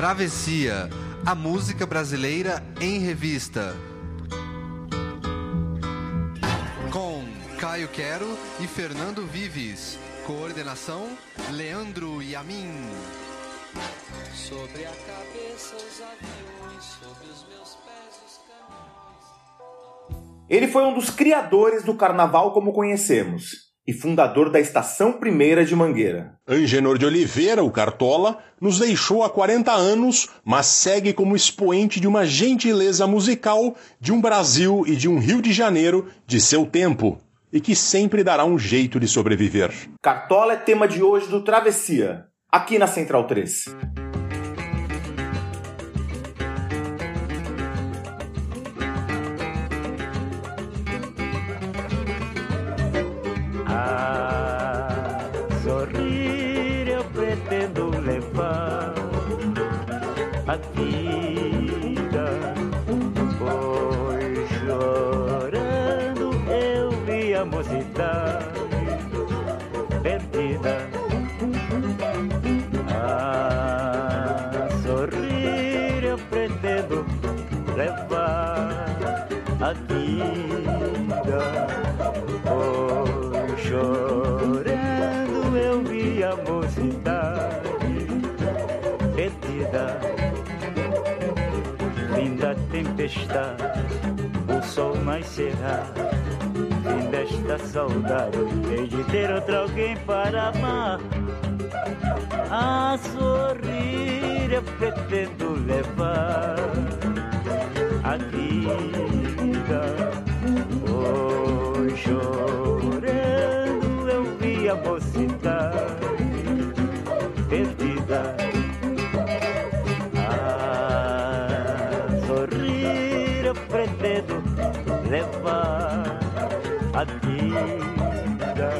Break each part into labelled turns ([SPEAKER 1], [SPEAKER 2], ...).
[SPEAKER 1] Travessia, a música brasileira em revista. Com Caio Quero e Fernando Vives. Coordenação: Leandro Yamin. Sobre a cabeça os aviões,
[SPEAKER 2] sobre os meus pés os caminhos. Ele foi um dos criadores do carnaval como conhecemos e fundador da Estação Primeira de Mangueira.
[SPEAKER 3] Angenor de Oliveira, o Cartola, nos deixou há 40 anos, mas segue como expoente de uma gentileza musical, de um Brasil e de um Rio de Janeiro de seu tempo, e que sempre dará um jeito de sobreviver.
[SPEAKER 2] Cartola é tema de hoje do Travessia, aqui na Central 3.
[SPEAKER 4] O sol nascerá. Fim desta saudade, hei de ter outro alguém para amar. A sorrir eu pretendo levar a levar a vida.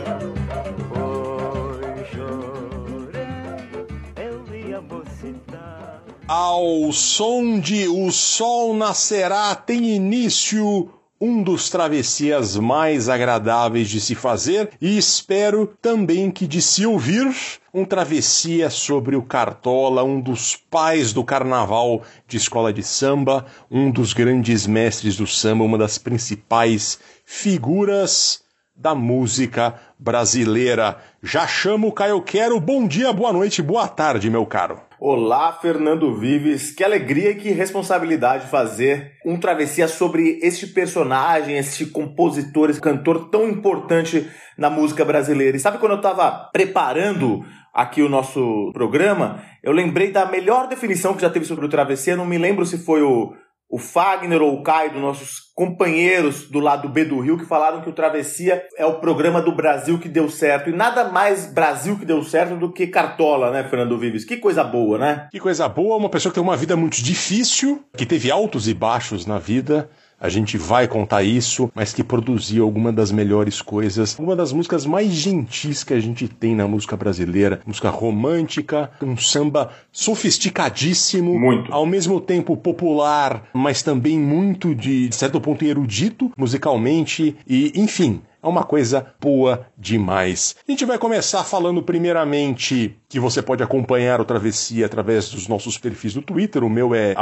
[SPEAKER 4] Foi chorando, eu vi a mocidade.
[SPEAKER 3] Ao som de O Sol Nascerá tem início um dos travessias mais agradáveis de se fazer e espero também que de se ouvir um travessia sobre o Cartola, um dos pais do carnaval de escola de samba, um dos grandes mestres do samba, uma das principais figuras da música brasileira. Já chamo o Caio Quero. Bom dia, boa noite, boa tarde, meu caro.
[SPEAKER 2] Olá, Fernando Vives. Que alegria e que responsabilidade fazer um travessia sobre este personagem, este compositor, esse cantor tão importante na música brasileira. E sabe quando eu estava preparando aqui o nosso programa, eu lembrei da melhor definição que já teve sobre o travessia, não me lembro se foi o o Fagner ou o Caio, nossos companheiros do lado B do Rio, que falaram que o Travessia é o programa do Brasil que deu certo. E nada mais Brasil que deu certo do que Cartola, né, Fernando Vives? Que coisa boa, né?
[SPEAKER 3] Que coisa boa, uma pessoa que tem uma vida muito difícil, que teve altos e baixos na vida, a gente vai contar isso, mas que produziu alguma das melhores coisas, uma das músicas mais gentis que a gente tem na música brasileira, música romântica, um samba sofisticadíssimo,
[SPEAKER 2] muito.
[SPEAKER 3] ao mesmo tempo popular, mas também muito de certo ponto erudito musicalmente e, enfim, é uma coisa boa demais. A gente vai começar falando primeiramente que você pode acompanhar o Travessia através dos nossos perfis do Twitter. O meu é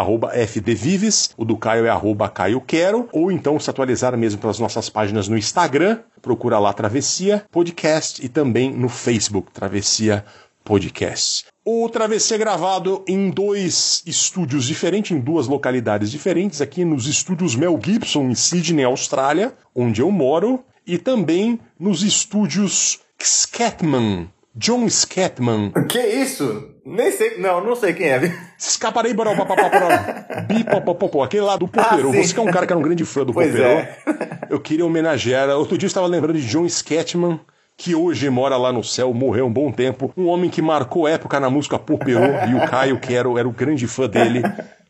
[SPEAKER 3] fdvives, o do Caio é caioquero, ou então se atualizar mesmo pelas nossas páginas no Instagram, procura lá Travessia Podcast e também no Facebook, Travessia Podcast. O Travessia é gravado em dois estúdios diferentes, em duas localidades diferentes, aqui nos estúdios Mel Gibson, em Sydney, Austrália, onde eu moro, e também nos estúdios Scatman. John Scatman.
[SPEAKER 2] Que isso? Nem sei, não, não sei quem é.
[SPEAKER 3] Escaparei, baró, bipopopopó, aquele lá do Popero. Ah, Você que é um cara que era um grande fã do pois Popero. É. Eu queria homenagear. Outro dia eu estava lembrando de John Scatman, que hoje mora lá no céu, morreu um bom tempo. Um homem que marcou época na música Popero, e o Caio, que era, era o grande fã dele,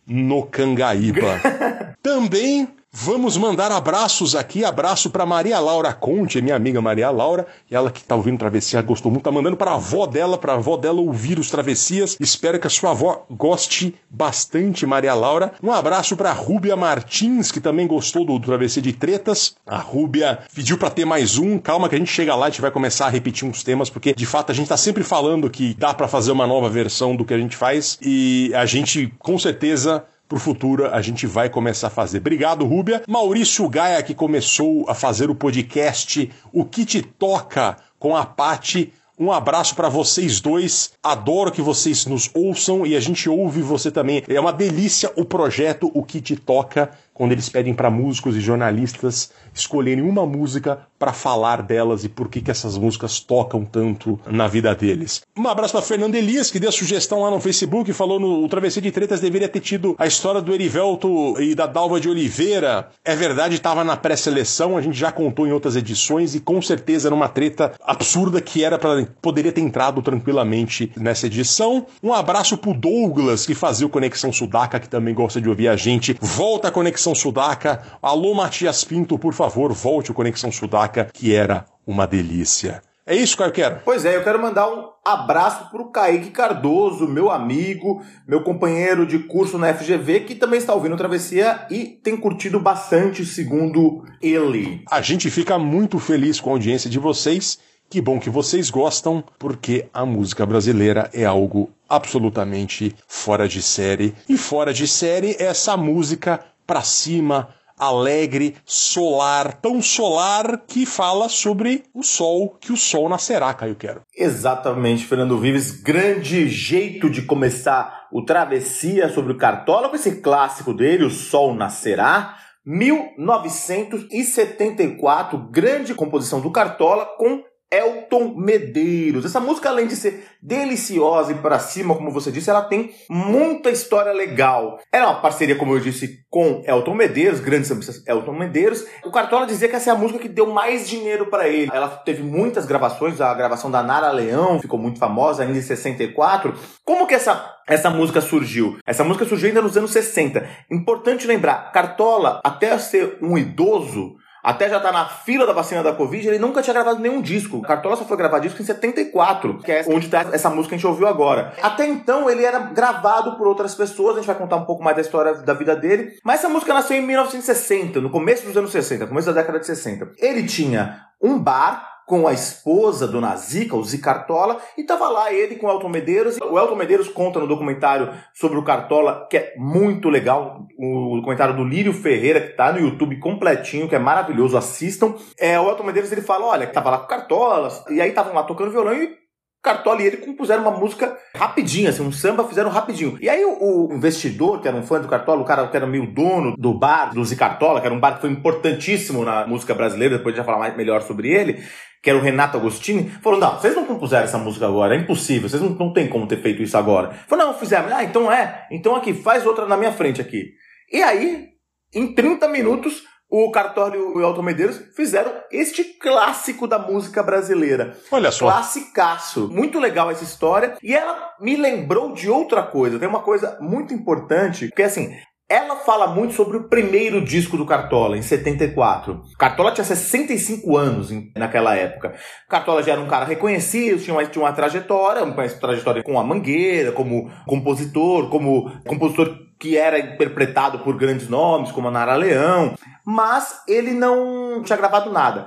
[SPEAKER 3] no Cangaíba. Também Vamos mandar abraços aqui, abraço para Maria Laura Conte, minha amiga Maria Laura, ela que tá ouvindo Travessia, gostou muito, tá mandando para a avó dela, para a avó dela ouvir os Travessias. Espero que a sua avó goste bastante, Maria Laura. Um abraço para Rúbia Martins, que também gostou do Travessia de Tretas. A Rúbia pediu para ter mais um. Calma que a gente chega lá, a gente vai começar a repetir uns temas, porque de fato a gente tá sempre falando que dá para fazer uma nova versão do que a gente faz e a gente com certeza pro futuro a gente vai começar a fazer. Obrigado, Rúbia. Maurício Gaia, que começou a fazer o podcast O Que Te Toca com a Pati. Um abraço para vocês dois. Adoro que vocês nos ouçam e a gente ouve você também. É uma delícia o projeto O Que Te Toca, quando eles pedem para músicos e jornalistas escolherem uma música para falar delas e por que, que essas músicas tocam tanto na vida deles. Um abraço para Fernando Elias, que deu sugestão lá no Facebook, falou no o Travessia de Tretas deveria ter tido a história do Erivelto e da Dalva de Oliveira. É verdade, estava na pré-seleção, a gente já contou em outras edições e com certeza era uma treta absurda que era para poderia ter entrado tranquilamente nessa edição. Um abraço pro Douglas, que fazia o Conexão Sudaca, que também gosta de ouvir a gente. Volta a Conexão Sudaca. Alô, Matias Pinto, por favor, volte o Conexão Sudaca, que era uma delícia. É isso que eu quero.
[SPEAKER 2] Pois é, eu quero mandar um abraço pro Kaique Cardoso, meu amigo, meu companheiro de curso na FGV, que também está ouvindo Travessia e tem curtido bastante, segundo ele.
[SPEAKER 3] A gente fica muito feliz com a audiência de vocês. Que bom que vocês gostam, porque a música brasileira é algo absolutamente fora de série. E fora de série é essa música pra cima, alegre, solar, tão solar que fala sobre o sol, que o sol nascerá, Caio Quero.
[SPEAKER 2] Exatamente, Fernando Vives. Grande jeito de começar o Travessia sobre o Cartola com esse clássico dele, O Sol Nascerá. 1974, grande composição do Cartola com Elton Medeiros. Essa música, além de ser deliciosa e para cima, como você disse, ela tem muita história legal. Era uma parceria, como eu disse, com Elton Medeiros, grande sambista Elton Medeiros. O Cartola dizia que essa é a música que deu mais dinheiro para ele. Ela teve muitas gravações, a gravação da Nara Leão ficou muito famosa ainda em 64. Como que essa essa música surgiu? Essa música surgiu ainda nos anos 60. Importante lembrar, Cartola, até ser um idoso, até já tá na fila da vacina da Covid, ele nunca tinha gravado nenhum disco. Cartola só foi gravar disco em 74, que é onde tá essa música que a gente ouviu agora. Até então ele era gravado por outras pessoas, a gente vai contar um pouco mais da história da vida dele. Mas essa música nasceu em 1960, no começo dos anos 60, começo da década de 60. Ele tinha um bar com a esposa do Nazica, o Zicartola, e tava lá ele com o Elton Medeiros. O Elton Medeiros conta no documentário sobre o Cartola, que é muito legal, o documentário do Lírio Ferreira, que tá no YouTube completinho, que é maravilhoso, assistam. É, o Elton Medeiros ele fala, olha, tava lá com o Cartola, e aí estavam lá tocando violão e Cartola e ele compuseram uma música rapidinha, assim, um samba fizeram rapidinho. E aí o, o investidor, que era um fã do Cartola, o cara que era meio dono do bar do Zicartola, que era um bar que foi importantíssimo na música brasileira, depois a gente vai falar mais, melhor sobre ele, que era o Renato Agostini, falou: não, vocês não compuseram essa música agora, é impossível, vocês não, não tem como ter feito isso agora. Falou, não, fizemos. Ah, então é, então aqui, faz outra na minha frente aqui. E aí, em 30 minutos, o Cartola e o Elton Medeiros fizeram este clássico da música brasileira.
[SPEAKER 3] Olha só.
[SPEAKER 2] Classicaço. Muito legal essa história. E ela me lembrou de outra coisa. Tem uma coisa muito importante, que é assim, ela fala muito sobre o primeiro disco do Cartola, em 74. Cartola tinha 65 anos naquela época. Cartola já era um cara reconhecido, tinha uma, tinha uma trajetória, uma trajetória com a Mangueira, como compositor, como compositor que era interpretado por grandes nomes, como a Nara Leão, mas ele não tinha gravado nada.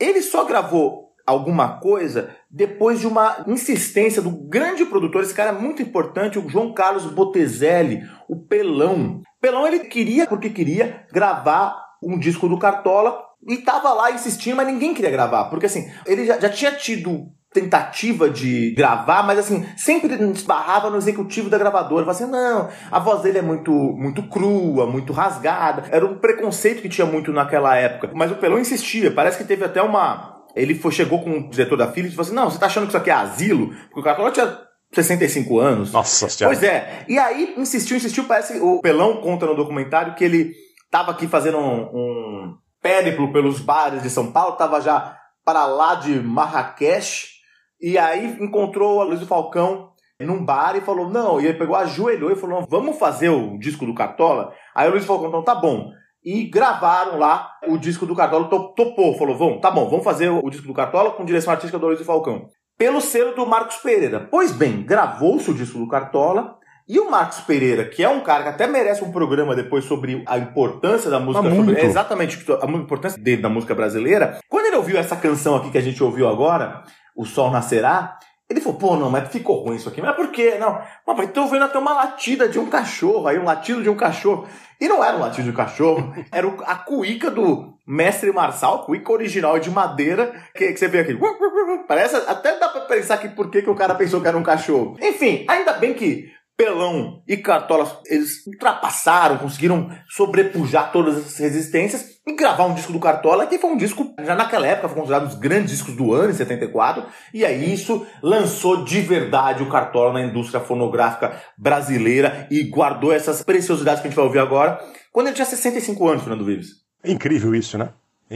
[SPEAKER 2] Ele só gravou alguma coisa depois de uma insistência do grande produtor, esse cara é muito importante, o João Carlos Botezelli, o Pelão. Pelão ele queria, porque queria, gravar um disco do Cartola e tava lá insistindo, mas ninguém queria gravar, porque assim, ele já, já tinha tido tentativa de gravar, mas assim, sempre esbarrava no executivo da gravadora, falava assim, não, a voz dele é muito, muito crua, muito rasgada, era um preconceito que tinha muito naquela época, mas o Pelão insistia, parece que teve até uma... Ele foi, chegou com o diretor da Philips e falou assim, não, você tá achando que isso aqui é asilo? Porque o Cartola tinha 65 anos.
[SPEAKER 3] Nossa senhora.
[SPEAKER 2] Pois é. E aí, insistiu, insistiu. Parece que o Pelão conta no documentário que ele tava aqui fazendo um, um périplo pelos bares de São Paulo, tava já para lá de Marrakech, e aí encontrou a Luiz Falcão num bar e falou, não, e ele pegou, ajoelhou e falou, vamos fazer o disco do Cartola? Aí o Luiz Falcão, então tá bom. E gravaram lá o disco do Cartola. To- Topou, falou: vamos, tá bom, vamos fazer o disco do Cartola com direção artística do Luiz Falcão. Pelo selo do Marcos Pereira. Pois bem, gravou-se o disco do Cartola. E o Marcos Pereira, que é um cara que até merece um programa depois sobre a importância da música, sobre, é exatamente a importância dele da música brasileira. Quando ele ouviu essa canção aqui que a gente ouviu agora, O Sol Nascerá, ele falou, pô, não, mas ficou ruim isso aqui. Mas por quê? Não, mas tô vendo até uma latida de um cachorro aí, um latido de um cachorro. E não era um latido um cachorro, era o- a cuíca do mestre Marçal, cuíca original de madeira, que, que você vê aqui. Parece, até dá pra pensar que por que, que o cara pensou que era um cachorro. Enfim, ainda bem que Pelão e Cartola, eles ultrapassaram, conseguiram sobrepujar todas essas resistências e gravar um disco do Cartola, que foi um disco, já naquela época, foi considerado um dos grandes discos do ano, em 74, e aí isso lançou de verdade o Cartola na indústria fonográfica brasileira e guardou essas preciosidades que a gente vai ouvir agora, quando ele tinha 65 anos, Fernando Vives.
[SPEAKER 3] É incrível isso, né?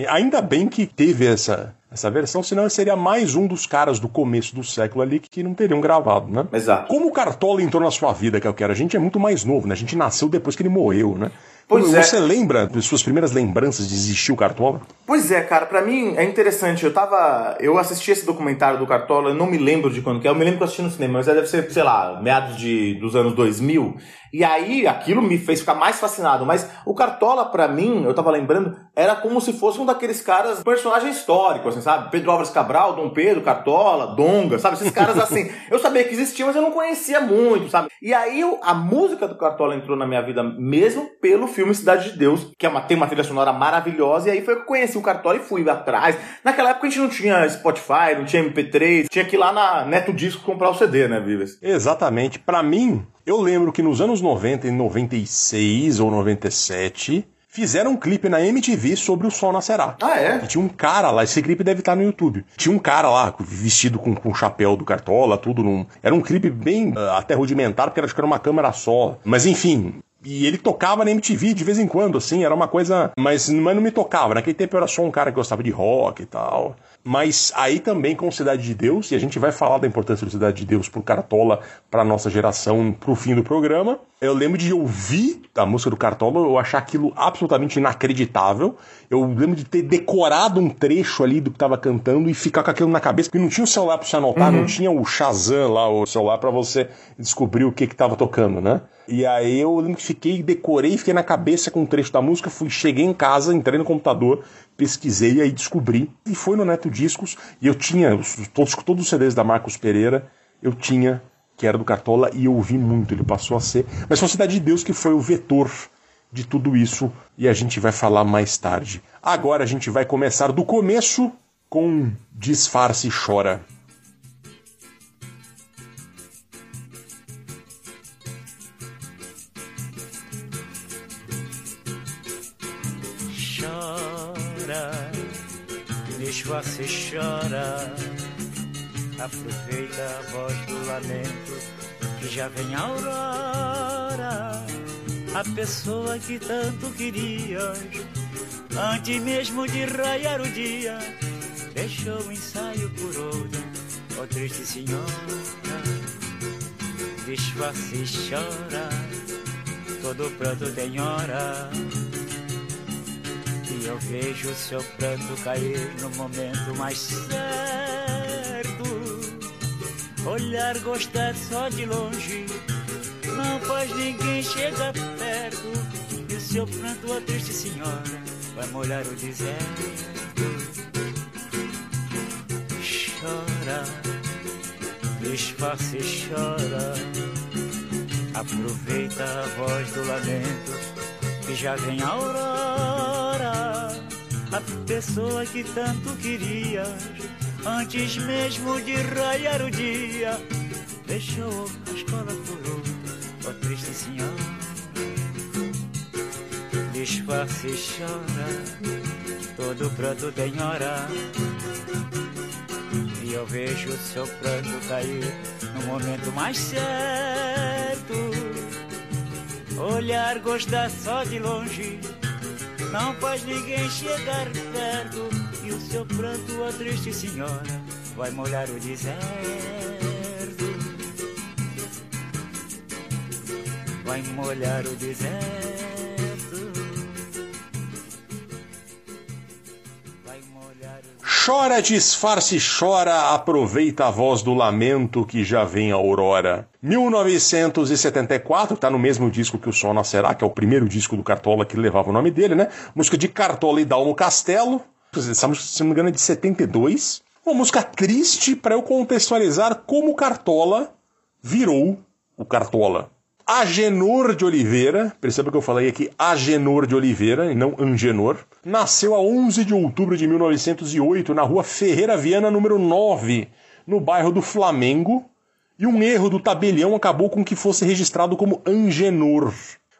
[SPEAKER 3] Ainda bem que teve essa, essa versão, senão ele seria mais um dos caras do começo do século ali que não teriam gravado, né?
[SPEAKER 2] Exato.
[SPEAKER 3] Como o Cartola entrou na sua vida, que eu quero? A gente é muito mais novo, né? A gente nasceu depois que ele morreu, né?
[SPEAKER 2] Pois é.
[SPEAKER 3] Você lembra das suas primeiras lembranças de existir o Cartola?
[SPEAKER 2] Pois é, cara, pra mim é interessante. Eu tava. Eu assisti esse documentário do Cartola, eu não me lembro de quando que é. Eu me lembro que eu assisti no cinema, mas deve ser, sei lá, meados de, dos anos 2000. E aí aquilo me fez ficar mais fascinado. Mas o Cartola, pra mim, eu tava lembrando, era como se fosse um daqueles caras, personagem histórico, assim, sabe? Pedro Álvares Cabral, Dom Pedro, Cartola, Donga, sabe? Esses caras assim. eu sabia que existiam, mas eu não conhecia muito, sabe? E aí a música do Cartola entrou na minha vida mesmo pelo filme Cidade de Deus, que é uma, tem uma trilha sonora maravilhosa. E aí foi que eu conheci o Cartola e fui atrás. Naquela época a gente não tinha Spotify, não tinha MP3, tinha que ir lá na Neto Disco comprar o CD, né, Vives?
[SPEAKER 3] Exatamente. Pra mim, eu lembro que nos anos 90 e 96 ou 97, fizeram um clipe na MTV sobre o Sol Nascerá.
[SPEAKER 2] Ah, é?
[SPEAKER 3] E tinha um cara lá, esse clipe deve estar no YouTube. Tinha um cara lá, vestido com, com o chapéu do Cartola, tudo num. Era um clipe bem ah, até rudimentar, porque acho que era uma câmera só. Mas enfim. E ele tocava na MTV de vez em quando, assim, era uma coisa. Mas, mas não me tocava. Naquele tempo eu era só um cara que gostava de rock e tal. Mas aí também com Cidade de Deus, e a gente vai falar da importância do Cidade de Deus pro Cartola, pra nossa geração, pro fim do programa. Eu lembro de ouvir a música do Cartola, eu achar aquilo absolutamente inacreditável. Eu lembro de ter decorado um trecho ali do que tava cantando e ficar com aquilo na cabeça, porque não tinha o celular pra você anotar, não tinha o Shazam lá, o celular pra você descobrir o que que tava tocando, né? E aí eu lembro que fiquei, decorei, fiquei na cabeça com um trecho da música, fui, cheguei em casa, entrei no computador, pesquisei e aí descobri. E foi no Neto Discos, e eu tinha os- todos, todos os CDs da Marcos Pereira, eu tinha, que era do Cartola, e eu ouvi muito, ele passou a ser. Mas foi a Cidade de Deus que foi o vetor de tudo isso, e a gente vai falar mais tarde. Agora a gente vai começar do começo com Disfarce Chora.
[SPEAKER 4] Chora, disfarce chora. Aproveita a voz do lamento, que já vem a aurora. A pessoa que tanto querias, antes mesmo de raiar o dia, deixou o ensaio por outra, ó triste senhora. Disfarce chora, todo pranto tem hora. E eu vejo o seu pranto cair no momento mais certo. Olhar, gostar só de longe, não faz ninguém chegar perto. E o seu pranto, ó triste senhora, vai molhar o deserto. Chora, disfarce e chora. Aproveita a voz do lamento que já vem a aurora. A pessoa que tanto querias, antes mesmo de raiar o dia, deixou a triste senhora. Disfarce e chora, todo pranto tem hora. E eu vejo o seu pranto cair no momento mais certo. Olhar, gostar só de longe Não faz ninguém chegar perto E o seu pranto, a triste senhora Vai molhar o deserto vai molhar o deserto.
[SPEAKER 3] Chora, disfarce, chora, aproveita a voz do lamento que já vem a aurora. 1974, tá no mesmo disco que o Sol Nascerá, que é o primeiro disco do Cartola que levava o nome dele, né? Música de Cartola e Dalmo Castelo. Essa música, se não me engano, é de 72. Uma música triste para eu contextualizar como Cartola virou o Cartola. Agenor de Oliveira, perceba que eu falei aqui Agenor de Oliveira e não Angenor, nasceu a 11 de outubro de 1908 na rua Ferreira Viana, número 9, no bairro do Flamengo, e um erro do tabelião acabou com que fosse registrado como Angenor.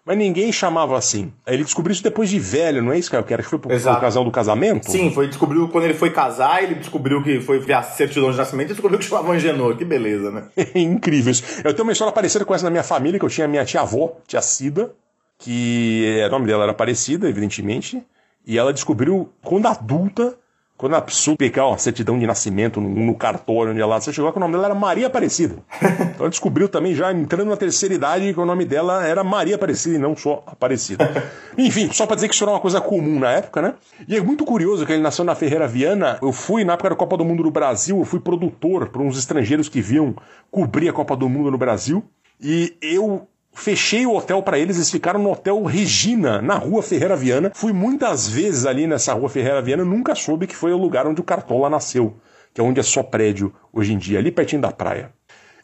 [SPEAKER 3] Mas ninguém chamava assim. Ele descobriu isso depois de velho, não é isso, Caio? Que era que foi
[SPEAKER 2] Exato.
[SPEAKER 3] pro casal do casamento?
[SPEAKER 2] Sim, foi descobriu quando ele foi casar, ele descobriu que foi ver a certidão de nascimento e descobriu que chamava Angenor. Que beleza, né?
[SPEAKER 3] Incrível isso. Eu tenho uma história parecida com essa na minha família, que eu tinha minha tia-avó, tia Cida, que o nome dela era parecida, evidentemente, e ela descobriu, quando adulta, quando ela precisou pegar uma certidão de nascimento no, no cartório onde ela você chegou, que o nome dela era Maria Aparecida. Então ela descobriu também, já entrando na terceira idade, que o nome dela era Maria Aparecida e não só Aparecida. Enfim, só pra dizer que isso era uma coisa comum na época, né? E é muito curioso que ele nasceu na Ferreira Viana. Eu fui, na época da Copa do Mundo do Brasil, eu fui produtor para uns estrangeiros que viam cobrir a Copa do Mundo no Brasil. E eu Fechei o hotel para eles, eles ficaram no Hotel Regina, na rua Ferreira Viana. Fui muitas vezes ali nessa rua Ferreira Viana, nunca soube que foi o lugar onde o Cartola nasceu, que é onde é só prédio hoje em dia, ali pertinho da praia.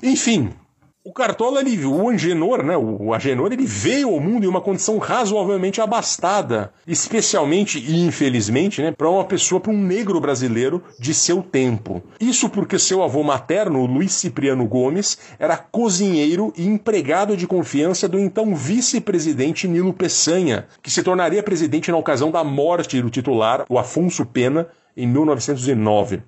[SPEAKER 3] Enfim, o Cartola, ele, o Angenor, né, o Agenor, ele veio ao mundo em uma condição razoavelmente abastada, especialmente e infelizmente, né, para uma pessoa, para um negro brasileiro de seu tempo. Isso porque seu avô materno, Luiz Cipriano Gomes, era cozinheiro e empregado de confiança do então vice-presidente Nilo Peçanha, que se tornaria presidente na ocasião da morte do titular, o Afonso Pena, em 1909.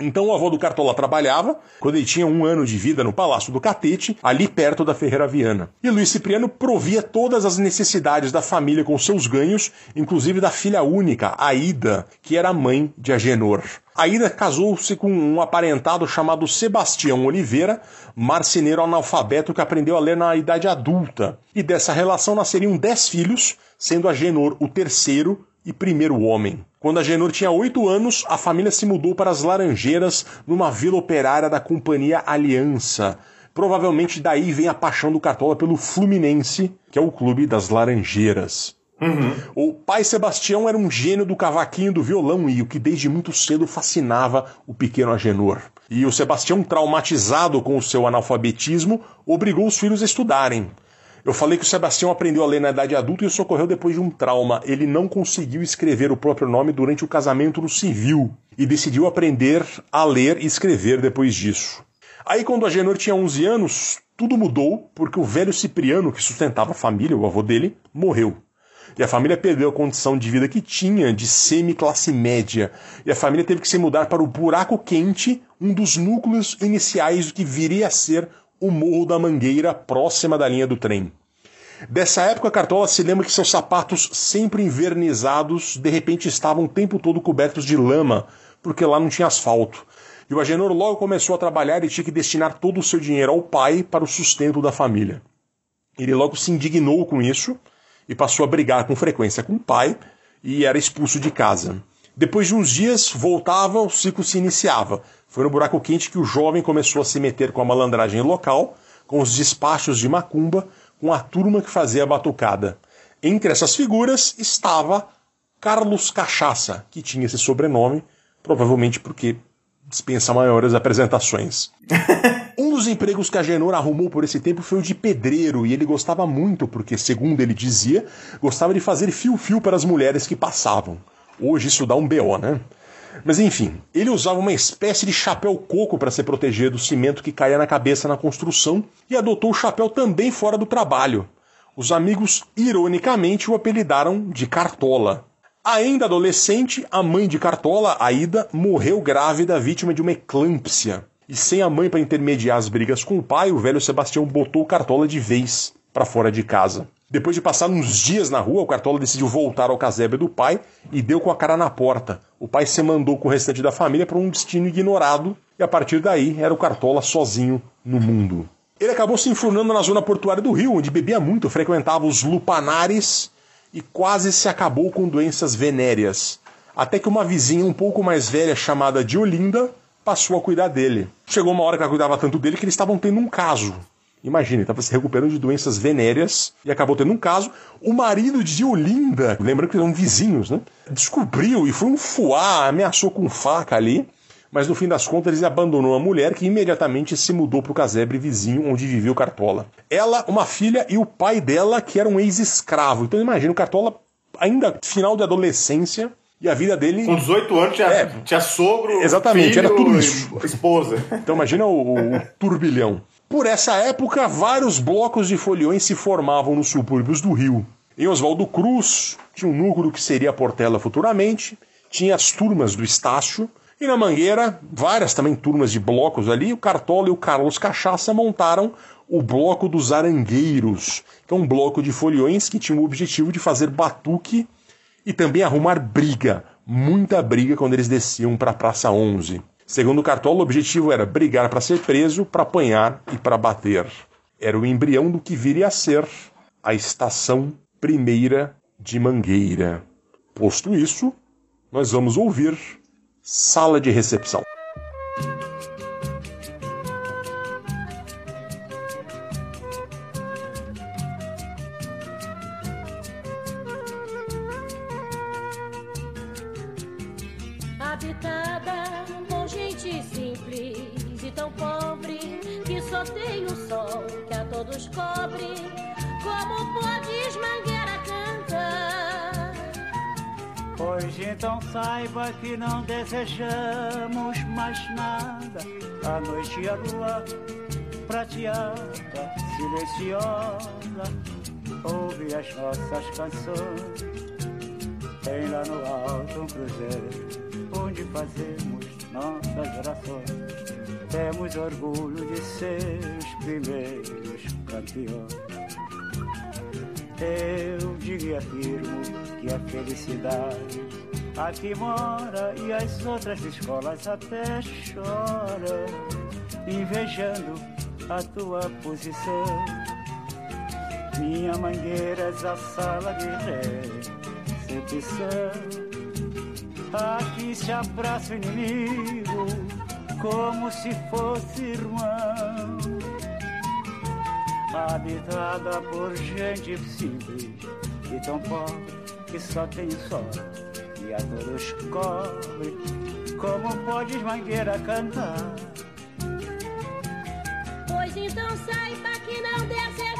[SPEAKER 3] Então o avô do Cartola trabalhava, quando ele tinha um ano de vida no Palácio do Catete, ali perto da Ferreira Viana. E Luiz Cipriano provia todas as necessidades da família com seus ganhos, inclusive da filha única, Aida, que era mãe de Agenor. Aida casou-se com um aparentado chamado Sebastião Oliveira, marceneiro analfabeto que aprendeu a ler na idade adulta. E dessa relação nasceriam dez filhos, sendo Agenor o terceiro e primeiro homem. Quando a Genor tinha oito anos, a família se mudou para as Laranjeiras, numa vila operária da Companhia Aliança. Provavelmente daí vem a paixão do Cartola pelo Fluminense, que é o clube das Laranjeiras.
[SPEAKER 2] Uhum.
[SPEAKER 3] O pai Sebastião era um gênio do cavaquinho do violão e o que desde muito cedo fascinava o pequeno Agenor. E o Sebastião, traumatizado com o seu analfabetismo, obrigou os filhos a estudarem. Eu falei que o Sebastião aprendeu a ler na idade adulta e isso ocorreu depois de um trauma. Ele não conseguiu escrever o próprio nome durante o casamento no civil e decidiu aprender a ler e escrever depois disso. Aí, quando Agenor tinha 11 anos, tudo mudou porque o velho Cipriano, que sustentava a família, o avô dele, morreu. E a família perdeu a condição de vida que tinha de semi-classe média. E a família teve que se mudar para o Buraco Quente, um dos núcleos iniciais do que viria a ser o Morro da Mangueira, próxima da linha do trem. Dessa época, Cartola se lembra que seus sapatos, sempre envernizados, de repente estavam o tempo todo cobertos de lama, porque lá não tinha asfalto. E o Agenor logo começou a trabalhar e tinha que destinar todo o seu dinheiro ao pai para o sustento da família. Ele logo se indignou com isso e passou a brigar com frequência com o pai e era expulso de casa. Depois de uns dias, voltava, o ciclo se iniciava. Foi no buraco quente que o jovem começou a se meter com a malandragem local, com os despachos de macumba, com a turma que fazia a batucada. Entre essas figuras estava Carlos Cachaça, que tinha esse sobrenome, provavelmente porque dispensa maiores apresentações. um dos empregos que a Genor arrumou por esse tempo foi o de pedreiro, e ele gostava muito, porque, segundo ele dizia, gostava de fazer fio-fio para as mulheres que passavam. Hoje isso dá um BO, né? Mas enfim, ele usava uma espécie de chapéu coco para se proteger do cimento que caía na cabeça na construção e adotou o chapéu também fora do trabalho. Os amigos, ironicamente, o apelidaram de Cartola. Ainda adolescente, a mãe de Cartola, Aida, morreu grávida, vítima de uma eclâmpsia. E sem a mãe para intermediar as brigas com o pai, o velho Sebastião botou Cartola de vez para fora de casa. Depois de passar uns dias na rua, o Cartola decidiu voltar ao casebre do pai e deu com a cara na porta. O pai se mandou com o restante da família para um destino ignorado e a partir daí era o Cartola sozinho no mundo. Ele acabou se enfurnando na zona portuária do Rio, onde bebia muito, frequentava os lupanares e quase se acabou com doenças venéreas. até que uma vizinha um pouco mais velha chamada de Olinda passou a cuidar dele. Chegou uma hora que ela cuidava tanto dele que eles estavam tendo um caso. Imagine, estava se recuperando de doenças venéreas e acabou tendo um caso. O marido de Olinda, lembrando que eram vizinhos, né? Descobriu e foi um fuá, ameaçou com faca ali. Mas no fim das contas ele abandonou a mulher que imediatamente se mudou para o casebre vizinho onde vivia o Cartola. Ela, uma filha e o pai dela que era um ex-escravo. Então imagina o Cartola ainda final de adolescência e a vida dele.
[SPEAKER 2] Com 18 anos tinha, é, tinha sogro.
[SPEAKER 3] Exatamente,
[SPEAKER 2] filho,
[SPEAKER 3] era tudo isso.
[SPEAKER 2] Esposa.
[SPEAKER 3] Então imagina o, o turbilhão. Por essa época, vários blocos de foliões se formavam nos subúrbios do Rio. Em Oswaldo Cruz, tinha um núcleo que seria a Portela futuramente, tinha as turmas do Estácio, e na Mangueira, várias também turmas de blocos ali, o Cartola e o Carlos Cachaça montaram o Bloco dos Arangueiros, que é um bloco de foliões que tinha o objetivo de fazer batuque e também arrumar briga, muita briga quando eles desciam para a Praça 11. Segundo Cartola, o objetivo era brigar para ser preso, para apanhar e para bater. Era o embrião do que viria a ser a estação primeira de Mangueira. Posto isso, nós vamos ouvir Sala de Recepção.
[SPEAKER 4] Desejamos mais nada. A noite e a lua prateada, silenciosa, ouve as nossas canções. Tem lá no alto um cruzeiro, onde fazemos nossas orações. Temos orgulho de ser os primeiros campeões. Eu e afirmo que a felicidade aqui mora e as outras escolas até choram, invejando a tua posição. Minha mangueira é a sala de recepção. Aqui se abraça o inimigo como se fosse irmão. Habitada por gente simples e tão pobre que só tem sol a todos cobre. Como podes, mangueira, cantar?
[SPEAKER 5] Pois então saiba que não desejamos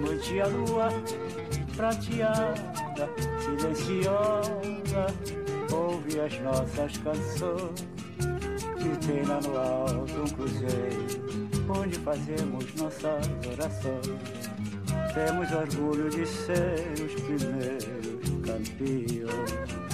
[SPEAKER 5] Noite e a lua prateada, silenciosa, ouve as nossas canções. Que tem
[SPEAKER 4] lá no alto um cruzeiro, onde fazemos nossas orações temos orgulho de ser os primeiros campeões.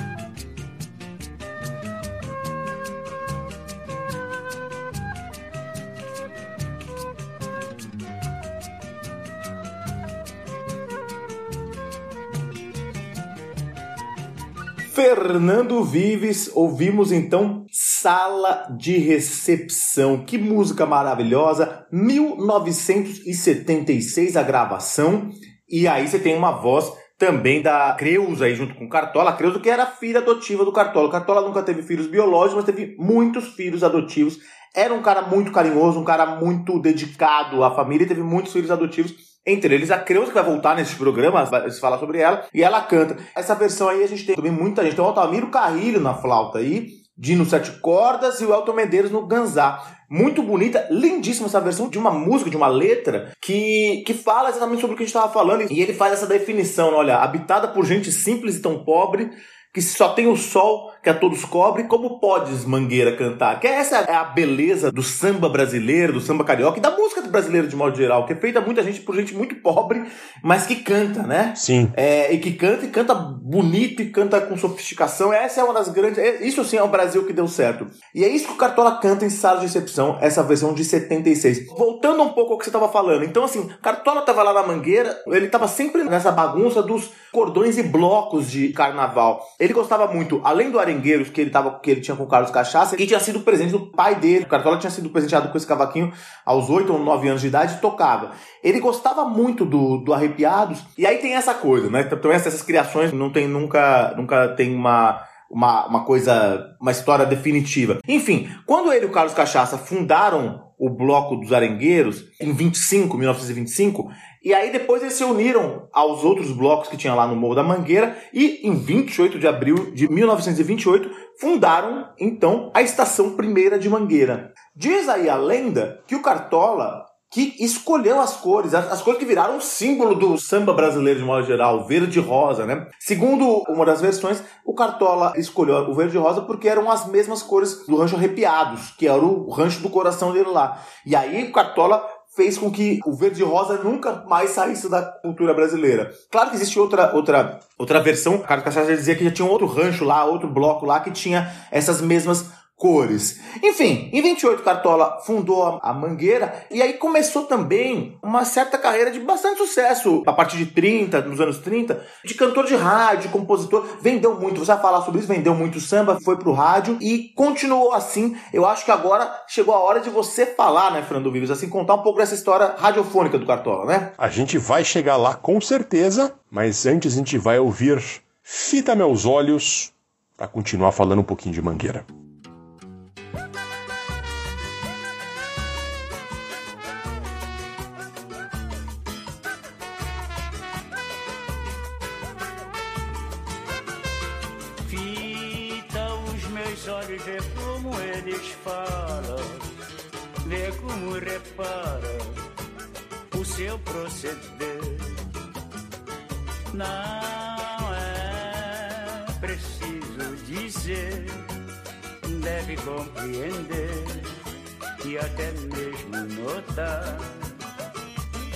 [SPEAKER 2] Fernando Vives, ouvimos então Sala de Recepção. Que música maravilhosa! 1976 a gravação. E aí você tem uma voz também da Creuza aí junto com Cartola. A Creuza que era filha adotiva do Cartola. O Cartola nunca teve filhos biológicos, mas teve muitos filhos adotivos. era um cara muito carinhoso, um cara muito dedicado à família teve muitos filhos adotivos. Entre eles a Creuza, que vai voltar nesse programa, vai se falar sobre ela, e ela canta. Essa versão aí a gente tem também muita gente. Tem o Altamiro Carrilho na flauta aí, Dino Sete Cordas e o Elton Medeiros no Ganzá. Muito bonita, lindíssima essa versão de uma música, de uma letra, que, que fala exatamente sobre o que a gente estava falando. E ele faz essa definição, olha, habitada por gente simples e tão pobre, que só tem o sol que a todos cobre, como podes, Mangueira, cantar? Que essa é a beleza do samba brasileiro, do samba carioca e da música brasileira de modo geral, que é feita muita gente por gente muito pobre, mas que canta, né?
[SPEAKER 3] Sim.
[SPEAKER 2] É, e que canta e canta bonito e canta com sofisticação. Essa é uma das grandes. é- Isso sim é um Brasil que deu certo. E é isso que o Cartola canta em Sala de Recepção, essa versão de 76. Voltando um pouco ao que você estava falando. Então, assim, Cartola tava lá na Mangueira, ele tava sempre nessa bagunça dos cordões e blocos de carnaval. Ele gostava muito, além do Que ele tava, que ele tinha com o Carlos Cachaça, que tinha sido presente do pai dele. O Cartola tinha sido presenteado com esse cavaquinho aos 8 ou 9 anos de idade e tocava. Ele gostava muito do, do Arrepiados. E aí tem essa coisa, né? Então essas, essas criações não tem nunca, nunca tem uma uma, uma coisa, uma história definitiva. Enfim, quando ele e o Carlos Cachaça fundaram o Bloco dos Arengueiros, em 25, 1925, e aí depois eles se uniram aos outros blocos que tinha lá no Morro da Mangueira, e em 28 de abril de 1928, fundaram, então, a Estação Primeira de Mangueira. Diz aí a lenda que o Cartola que escolheu as cores, as, cores que viraram símbolo do samba brasileiro de modo geral, verde e rosa, né? Segundo uma das versões, o Cartola escolheu o verde e rosa porque eram as mesmas cores do rancho Arrepiados, que era o rancho do coração dele lá. E aí o Cartola fez com que o verde rosa nunca mais saísse da cultura brasileira. Claro que existe outra outra outra versão, Carlos Cachaça dizia que já tinha um outro rancho lá, outro bloco lá que tinha essas mesmas cores. Enfim, em 28 Cartola fundou a- Mangueira e aí começou também uma certa carreira de bastante sucesso a partir de 30, nos anos 30, de cantor de rádio, compositor, vendeu muito, você vai falar sobre isso, vendeu muito samba, foi pro rádio e continuou assim. Eu acho que agora chegou a hora de você falar, né, Fernando Vives, assim, contar um pouco dessa história radiofônica do Cartola, né?
[SPEAKER 3] A gente vai chegar lá com certeza, mas antes a gente vai ouvir Fita Meus Olhos para continuar falando um pouquinho de Mangueira.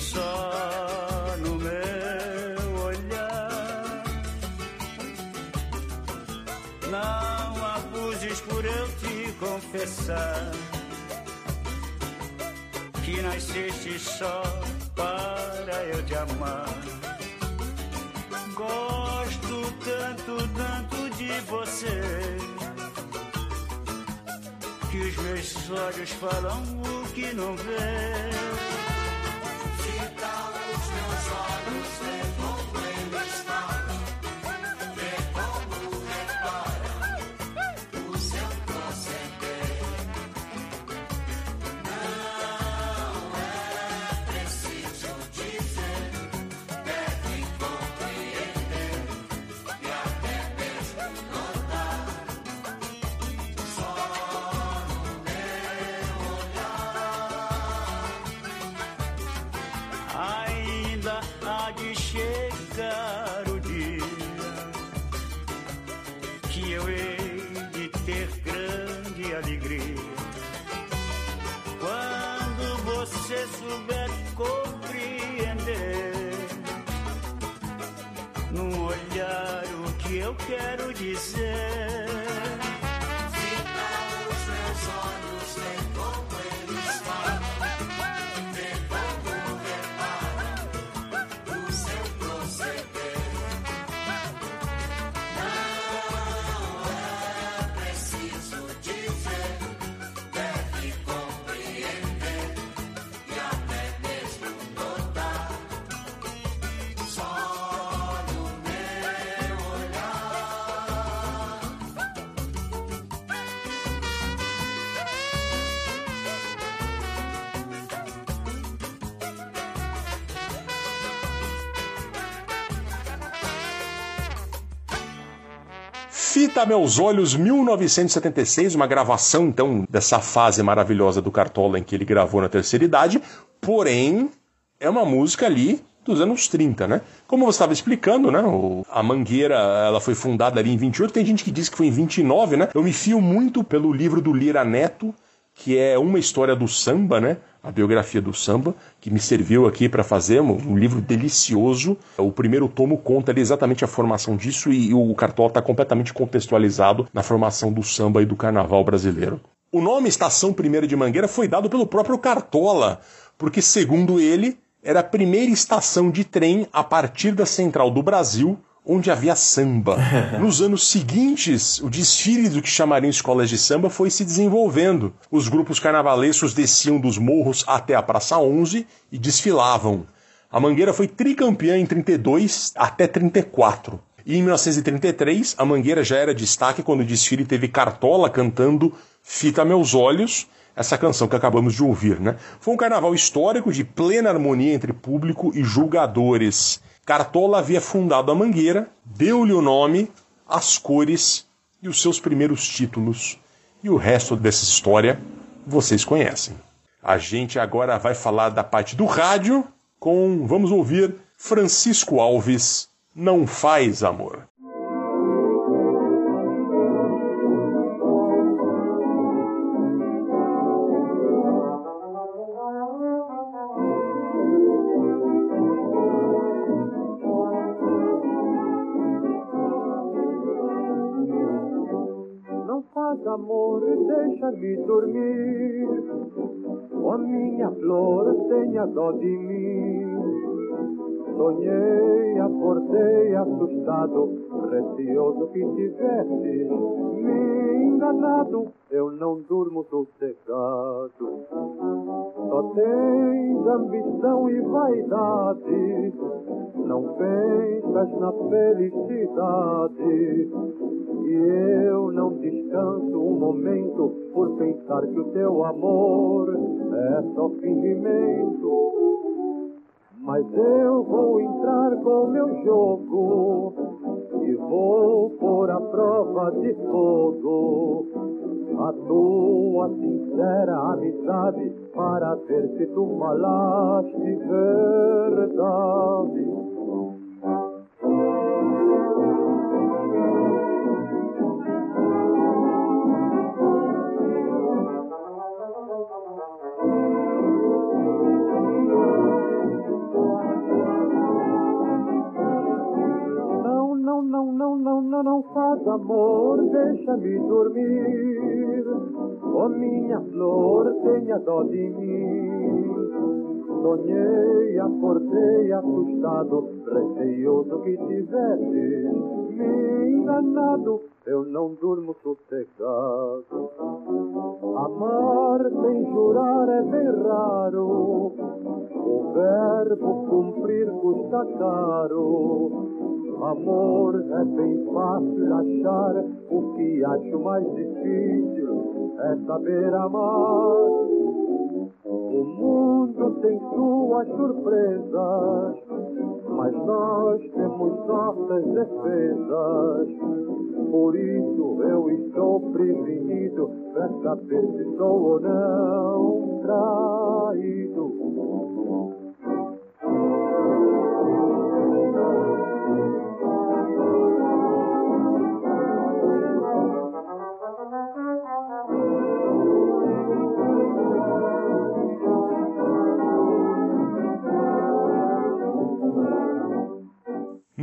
[SPEAKER 4] Só no meu olhar não abuses por eu te confessar que nasceste só para eu te amar. Gosto tanto, tanto de você que os meus olhos falam que não vê. Quero dizer.
[SPEAKER 3] Fita Meus Olhos, 1976, uma gravação então dessa fase maravilhosa do Cartola em que ele gravou na terceira idade, porém é uma música ali dos anos 30, né? Como você estava explicando, né? O, a Mangueira, ela foi fundada ali em 28, tem gente que diz que foi em 29, né? Eu me fio muito pelo livro do Lira Neto, que é uma história do samba, né? A biografia do samba, que me serviu aqui para fazer um, livro delicioso. O primeiro tomo conta exatamente a formação disso e o Cartola está completamente contextualizado na formação do samba e do carnaval brasileiro. O nome Estação Primeira de Mangueira foi dado pelo próprio Cartola, porque, segundo ele, era a primeira estação de trem a partir da central do Brasil onde havia samba. Nos anos seguintes, o desfile do que chamariam escolas de samba foi se desenvolvendo. Os grupos carnavalescos desciam dos morros até a Praça 11 e desfilavam. A Mangueira foi tricampeã em 32 até 34. E em 1933, a Mangueira já era destaque quando o desfile teve Cartola cantando Fita Meus Olhos, essa canção que acabamos de ouvir, né? Foi um carnaval histórico de plena harmonia entre público e julgadores. Cartola havia fundado a Mangueira, deu-lhe o nome, as cores e os seus primeiros títulos. E o resto dessa história vocês conhecem. A gente agora vai falar da parte do rádio com, vamos ouvir, Francisco Alves, Não Faz Amor.
[SPEAKER 6] Deixa-me dormir. Oh, minha flor, tenha dó de mim. Sonhei, acordei assustado, receoso que tivesse me enganado. Eu não durmo sossegado. Só tens ambição e vaidade, não pensas na felicidade. E eu não descanso um momento por pensar que o teu amor é só fingimento. Mas eu vou entrar com meu jogo e vou pôr a prova de fogo a tua sincera amizade para ver se tu falaste verdade. Não, não, não, faz amor, deixa-me dormir. Oh minha flor, tenha dó de mim. Sonhei, acordei assustado, receioso que tivesse me enganado. Eu não durmo sossegado. Amar sem jurar é bem raro. O verbo cumprir custa caro. Amor é bem fácil achar, o que acho mais difícil é saber amar. O mundo tem suas surpresas, mas nós temos nossas defesas. Por isso eu estou prevenido para saber se sou ou não traído.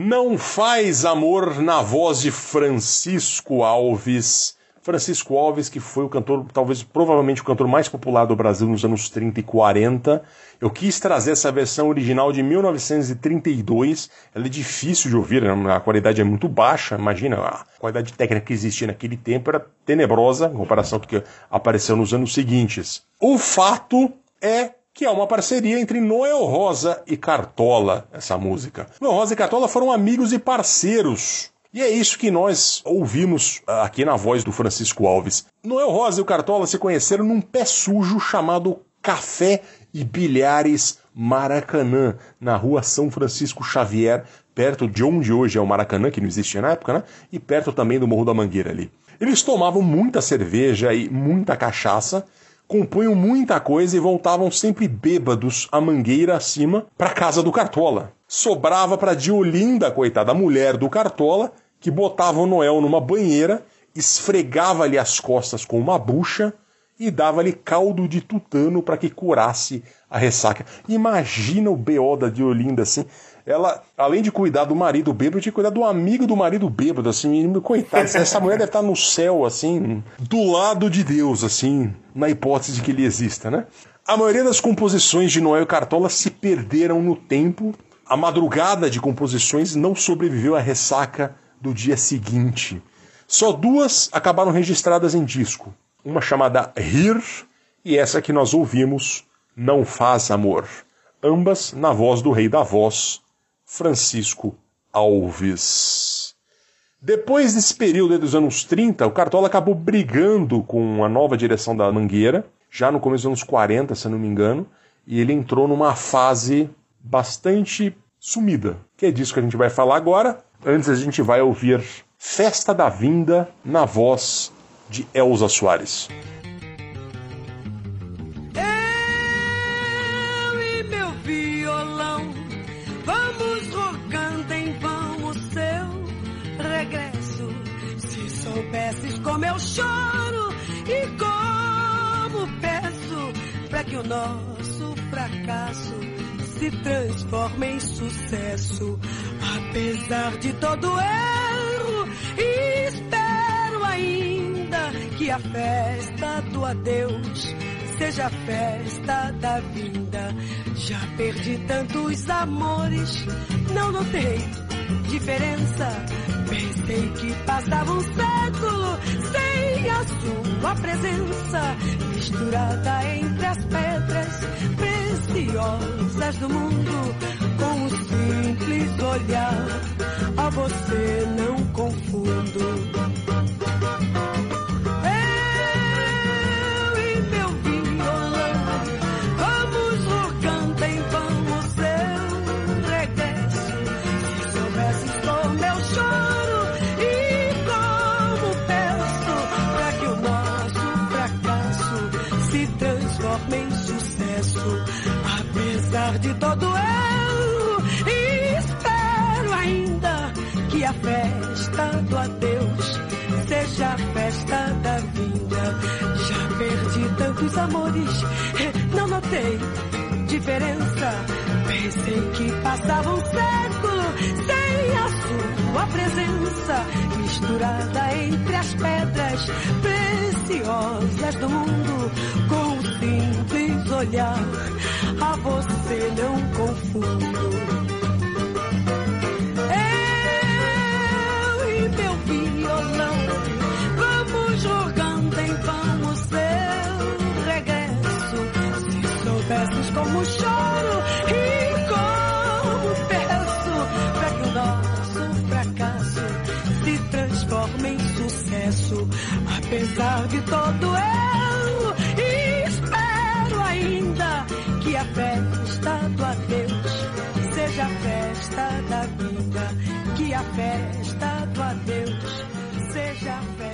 [SPEAKER 3] Não faz amor na voz de Francisco Alves. Francisco Alves, que foi o cantor, talvez provavelmente o cantor mais popular do Brasil nos anos 30 e 40. Eu quis trazer essa versão original de 1932. Ela é difícil de ouvir, né? a qualidade é muito baixa. Imagina, a qualidade técnica que existia naquele tempo era tenebrosa em comparação com o que apareceu nos anos seguintes. O fato é que é uma parceria entre Noel Rosa e Cartola, essa música. Noel Rosa e Cartola foram amigos e parceiros. E é isso que nós ouvimos ah, aqui na voz do Francisco Alves. Noel Rosa e o Cartola se conheceram num pé sujo chamado Café e Bilhares Maracanã, na rua São Francisco Xavier, perto de onde hoje é o Maracanã, que não existia na época, né? E perto também do Morro da Mangueira ali. Eles tomavam muita cerveja e muita cachaça, compunham muita coisa e voltavam sempre bêbados a mangueira acima para casa do Cartola. Sobrava para Diolinda, coitada, a mulher do Cartola, que botava o Noel numa banheira, esfregava-lhe as costas com uma bucha e dava-lhe caldo de tutano para que curasse a ressaca. Imagina o BO da Diolinda assim. Ela, além de cuidar do marido bêbado, tinha que cuidar do amigo do marido bêbado, assim. Coitado, essa mulher deve estar no céu, assim, do lado de Deus, assim, na hipótese de que ele exista, né? A maioria das composições de Noel Cartola se perderam no tempo. A madrugada de composições não sobreviveu à ressaca do dia seguinte. Só duas acabaram registradas em disco. Uma chamada Here e essa que nós ouvimos, Não Faz Amor. Ambas na voz do rei da voz, Francisco Alves. Depois desse período dos anos 30, o Cartola acabou brigando com a nova direção da Mangueira, já no começo dos anos 40, se não me engano, e ele entrou numa fase bastante sumida, que é disso que a gente vai falar agora. Antes a gente vai ouvir Festa da Vinda na voz de Elza Soares.
[SPEAKER 7] Eu choro e como peço para que o nosso fracasso se transforme em sucesso, apesar de todo erro. Espero ainda que a festa do adeus seja a festa da vinda. Já perdi tantos amores, não notei diferença. Pensei que passava um século sem a sua presença, misturada entre as pedras preciosas do mundo, com um simples olhar. A você não confundo. Festa do adeus seja a festa da vinda. Já perdi tantos amores, não notei diferença. Pensei que passava um século sem a sua presença, misturada entre as pedras preciosas do mundo, com um simples olhar. A você não confundo. Como choro e como peço para que o nosso fracasso se transforme em sucesso, apesar de todo erro. Espero ainda que a festa do adeus seja a festa da vida. Que a festa do adeus seja a festa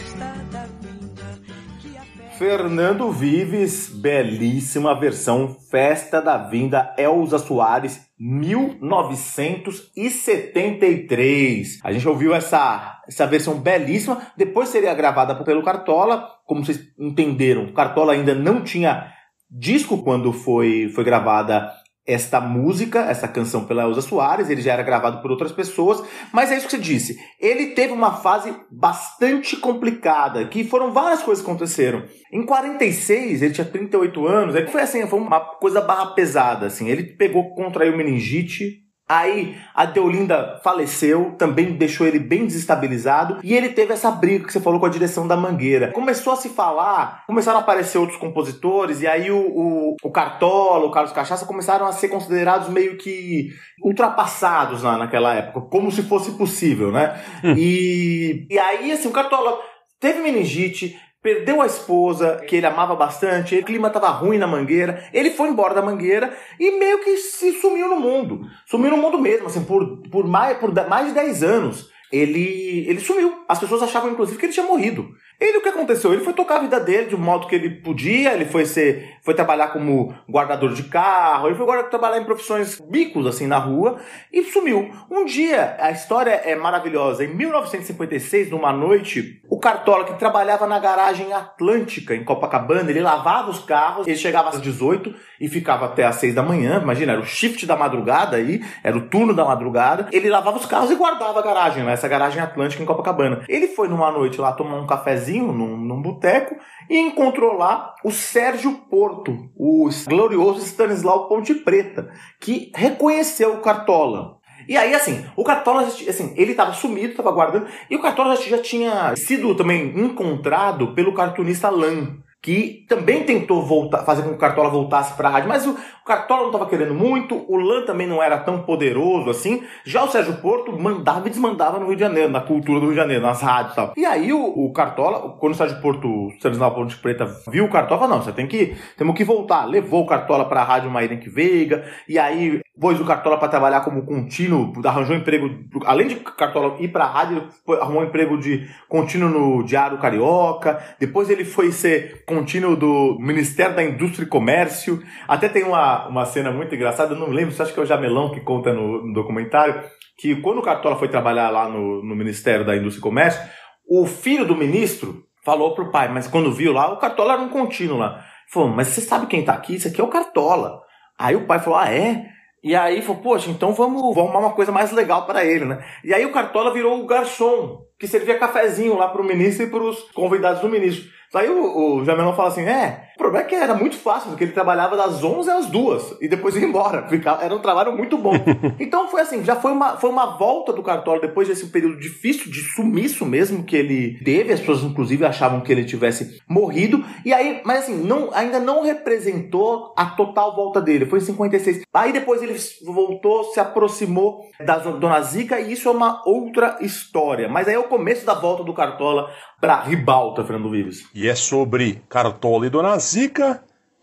[SPEAKER 2] Fernando Vives, belíssima versão Festa da Vinda, Elza Soares, 1973. A gente ouviu essa, essa versão belíssima, depois seria gravada pelo Cartola, como vocês entenderam, Cartola ainda não tinha disco quando foi, foi gravada esta música, essa canção pela Elza Soares, ele já era gravado por outras pessoas, mas é isso que você disse. Ele teve uma fase bastante complicada, que foram várias coisas que aconteceram. Em 46, ele tinha 38 anos, ele foi assim, foi uma coisa barra pesada, assim. Ele pegou, contraiu meningite, Aí a Deolinda faleceu, também deixou ele bem desestabilizado, e ele teve essa briga que você falou com a direção da Mangueira. Começou a se falar, começaram a aparecer outros compositores, e aí o, o, o Cartola, o Carlos Cachaça começaram a ser considerados meio que ultrapassados na, naquela época, como se fosse possível, né? E, e aí, assim, o Cartola teve meningite, perdeu a esposa, que ele amava bastante, o clima tava ruim na Mangueira, ele foi embora da Mangueira e meio que se sumiu no mundo. Sumiu no mundo mesmo, assim, por, por, mais, por mais de 10 anos. Ele, ele sumiu. As pessoas achavam, inclusive, que ele tinha morrido. Ele, o que aconteceu? Ele foi tocar a vida dele de um modo que ele podia, ele foi ser, foi trabalhar como guardador de carro, ele foi agora trabalhar em profissões bicos, assim, na rua, e sumiu. Um dia, a história é maravilhosa, em 1956, numa noite, o Cartola, que trabalhava na garagem Atlântica, em Copacabana, ele lavava os carros, ele chegava às 18 e ficava até às 6 da manhã, imagina, era o shift da madrugada aí, era o turno da madrugada, ele lavava os carros e guardava a garagem, né, essa garagem Atlântica em Copacabana. Ele foi numa noite lá tomar um cafezinho, num, num boteco e encontrou lá o Sérgio Porto, o glorioso Stanislau Ponte Preta, que reconheceu o Cartola. E aí, assim, o Cartola, assim, ele estava sumido, estava guardando, e o Cartola já tinha sido também encontrado pelo cartunista Lan, que também tentou voltar, fazer com que o Cartola voltasse para a rádio, mas o, o Cartola não estava querendo muito, o Lan também não era tão poderoso assim. Já o Sérgio Porto mandava e desmandava no Rio de Janeiro, na cultura do Rio de Janeiro, nas rádios e tal. E aí o, o Cartola, quando o Sérgio Porto, o Sérgio Ponte Preta, viu o Cartola, falou, não, você tem que, temos que voltar. Levou o Cartola para a rádio Mairenque Veiga, e aí pôs o Cartola para trabalhar como contínuo, arranjou um emprego, além de Cartola ir para a rádio, arrumou um emprego de contínuo no Diário Carioca, depois ele foi ser contínuo do Ministério da Indústria e Comércio, até tem uma uma, cena muito engraçada, não lembro, acho que é o Jamelão que conta no, no documentário, que quando o Cartola foi trabalhar lá no, no Ministério da Indústria e Comércio, o filho do ministro falou pro pai, mas quando viu lá, o Cartola era um contínuo lá. Falou, mas você sabe quem tá aqui? Isso aqui é o Cartola. Aí o pai falou, ah, é? E aí falou, poxa, então vamos, vamos arrumar uma coisa mais legal para ele, né? E aí o Cartola virou o garçom, que servia cafezinho lá pro ministro e pros convidados do ministro. Aí o, o Jamelão fala assim: é, o problema é que era muito fácil, porque ele trabalhava das 11 às 2 e depois ia embora. Ficava, era um trabalho muito bom. então foi assim: já foi uma, foi uma volta do Cartola depois desse período difícil de sumiço mesmo que ele teve. As pessoas, inclusive, achavam que ele tivesse morrido. E aí, mas assim, não, ainda não representou a total volta dele. Foi em 56. Aí depois ele voltou, se aproximou da Dona Zica e isso é uma outra história. Mas aí é o começo da volta do Cartola para Ribalta, Fernando Vives.
[SPEAKER 3] E é sobre Cartola e Dona Zica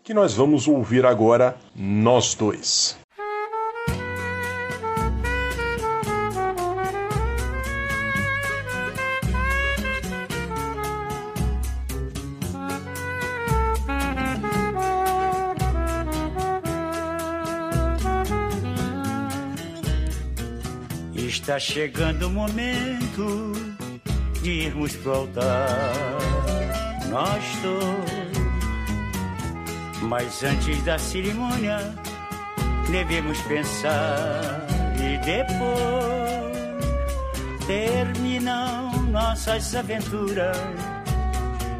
[SPEAKER 3] que nós vamos ouvir agora nós dois.
[SPEAKER 4] Está chegando o momento de irmos pro altar, nós dois. Mas antes da cerimônia, devemos pensar e depois terminam nossas aventuras.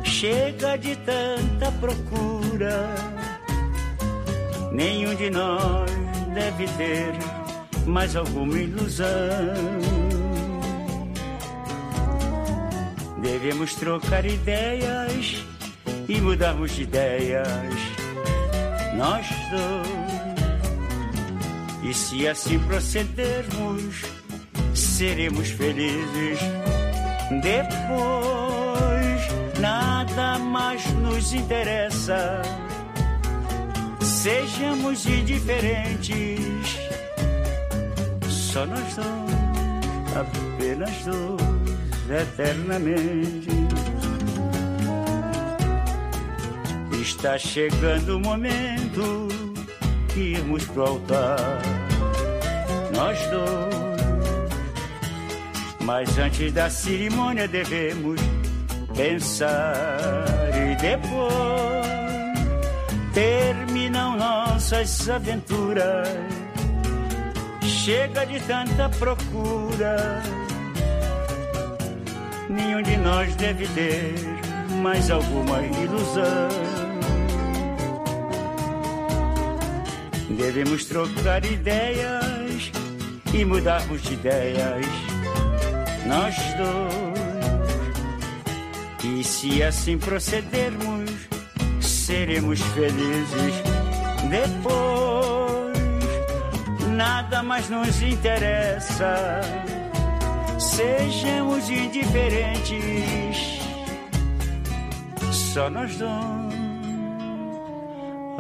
[SPEAKER 4] Chega de tanta procura, nenhum de nós deve ter mais alguma ilusão. Devemos trocar ideias e mudarmos de ideias, nós dois. E se assim procedermos, seremos felizes. Depois, nada mais nos interessa. Sejamos indiferentes, só nós dois, apenas dois eternamente. Está chegando o momento de irmos pro altar, nós dois. Mas antes da cerimônia devemos pensar e depois terminam nossas aventuras. Chega de tanta procura nenhum de nós deve ter mais alguma ilusão. Devemos trocar ideias e mudarmos de ideias, nós dois. E se assim procedermos, seremos felizes. Depois, nada mais nos interessa sejamos indiferentes. só nós dois,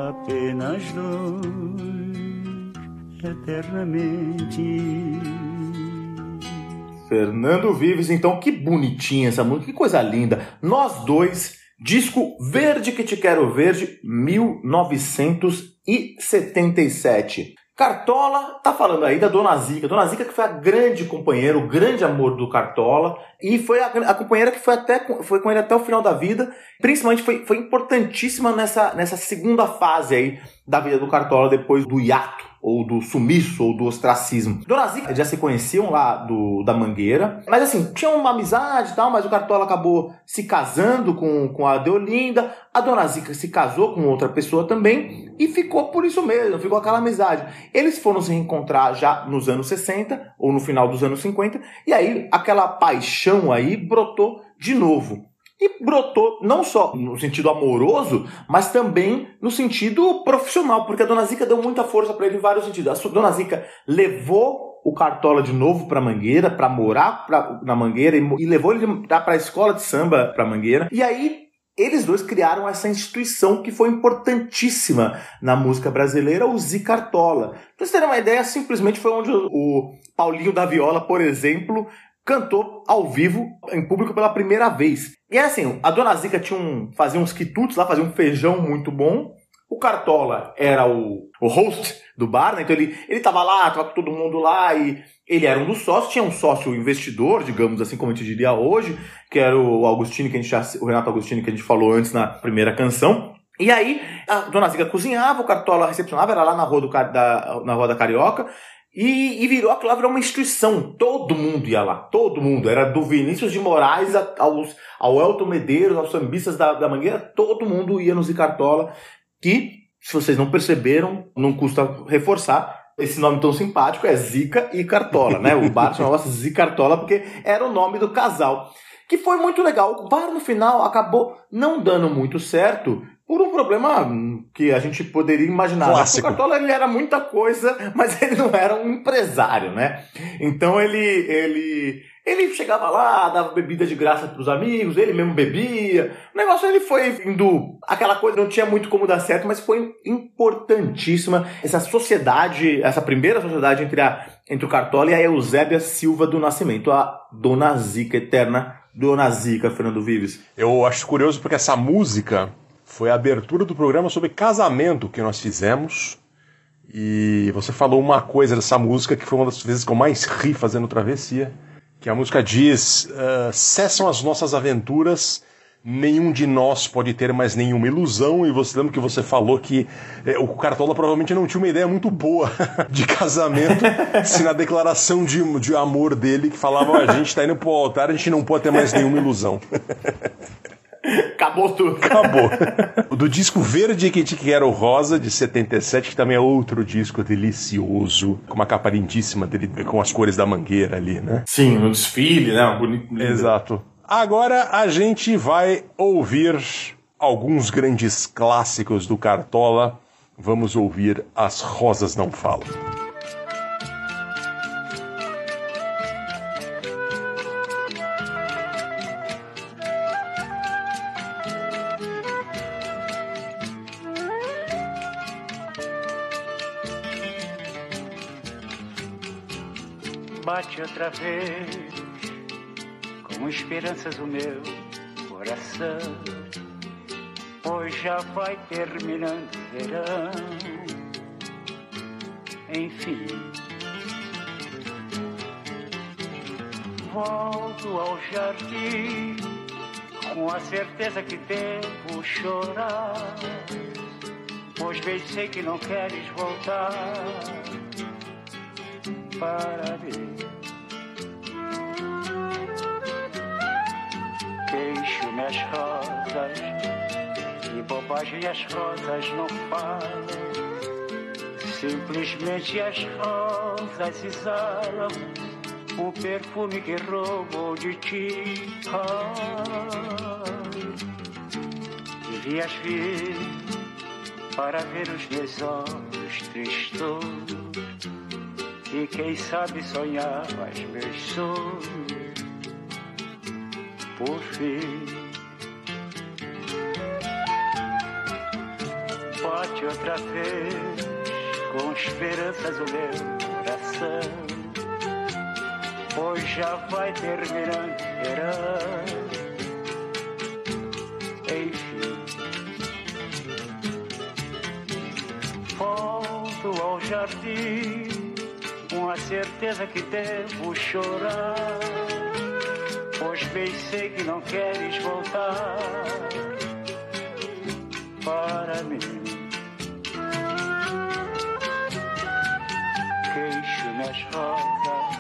[SPEAKER 4] apenas dois, eternamente.
[SPEAKER 2] Fernando Vives, então, que bonitinha essa música, que coisa linda. Nós dois, disco Verde que te quero verde, 1977. Cartola tá falando aí da Dona Zica. Dona Zica que foi a grande companheira, o grande amor do Cartola. E foi a, a companheira que foi, até, foi com ele até o final da vida. Principalmente foi, foi importantíssima nessa, nessa segunda fase aí da vida do Cartola, depois do hiato ou do sumiço, ou do ostracismo. Dona Zica já se conheciam lá do, da Mangueira, mas assim, tinham uma amizade e tal, mas o Cartola acabou se casando com, com a Deolinda, a Dona Zica se casou com outra pessoa também, e ficou por isso mesmo, ficou aquela amizade. Eles foram se reencontrar já nos anos 60, ou no final dos anos 50, e aí aquela paixão aí brotou de novo. E brotou não só no sentido amoroso, mas também no sentido profissional, porque a Dona Zica deu muita força para ele em vários sentidos. A Dona Zica levou o Cartola de novo para Mangueira, para morar pra, na Mangueira e, e levou ele para a escola de samba para Mangueira. E aí eles dois criaram essa instituição que foi importantíssima na música brasileira, o Zicartola. Pra vocês terem uma ideia, simplesmente foi onde o Paulinho da Viola, por exemplo, cantou ao vivo em público pela primeira vez. E era assim, a Dona Zica tinha um, fazia uns quitutes lá, fazia um feijão muito bom. O Cartola era o, o host do bar, né? Então ele, ele tava lá, tava todo mundo lá e ele era um dos sócios, tinha um sócio investidor, digamos assim, como a gente diria hoje, que era o Augustino, que a gente já, o Renato Agostini, que a gente falou antes na primeira canção. E aí, a Dona Zica cozinhava, o Cartola recepcionava, era lá na rua, do, da, na rua da Carioca, e, e virou aquilo lá virou uma instituição. Todo mundo ia lá, todo mundo. Era do Vinícius de Moraes aos, ao Elton Medeiros, aos sambistas da, da Mangueira, todo mundo ia no Zicartola. Que, se vocês não perceberam, não custa reforçar, esse nome tão simpático é Zica e Cartola, né? O bar chamava-se Zicartola porque era o nome do casal. Que foi muito legal. O bar no final acabou não dando muito certo por um problema que a gente poderia imaginar.
[SPEAKER 3] Clássico.
[SPEAKER 2] O Cartola ele era muita coisa, mas ele não era um empresário, né? Então ele ele ele chegava lá, dava bebida de graça para os amigos, ele mesmo bebia. O negócio ele foi indo aquela coisa não tinha muito como dar certo, mas foi importantíssima essa sociedade, essa primeira sociedade entre a entre o Cartola e a Eusébia Silva do Nascimento, a Dona Zica eterna Dona Zica, Fernando Vives.
[SPEAKER 3] Eu acho curioso porque essa música foi a abertura do programa sobre casamento que nós fizemos. E você falou uma coisa dessa música que foi uma das vezes que eu mais ri fazendo travessia. Que a música diz: uh, cessam as nossas aventuras, nenhum de nós pode ter mais nenhuma ilusão. E você lembra que você falou que eh, o Cartola provavelmente não tinha uma ideia muito boa de casamento, se na declaração de, de amor dele que falava: a gente está indo pro altar, a gente não pode ter mais nenhuma ilusão.
[SPEAKER 2] Acabou tudo.
[SPEAKER 3] Acabou. Do disco Verde que te quero rosa, de 77, que também é outro disco delicioso, com uma capa lindíssima dele, com as cores da mangueira ali, né?
[SPEAKER 2] Sim, no desfile, né? Bonito. lindo.
[SPEAKER 3] Exato. Agora a gente vai ouvir alguns grandes clássicos do Cartola. Vamos ouvir As Rosas Não Falam.
[SPEAKER 4] Outra vez, com esperanças o meu coração, pois já vai terminando o verão. Enfim, volto ao jardim com a certeza que devo chorar, pois bem sei que não queres voltar para mim. Queixo-me as rosas e bobagem as rosas não falam. Simplesmente as rosas exalam o perfume que roubou de ti. Ah, devias vir para ver os meus olhos tristos e quem sabe sonhava os meus sonhos por fim. Levante outra vez com esperanças o meu coração, pois já vai terminando verão. Enfim, volto ao jardim com a certeza que devo chorar, pois bem sei que não queres voltar para mim. Queixo-me as rosas,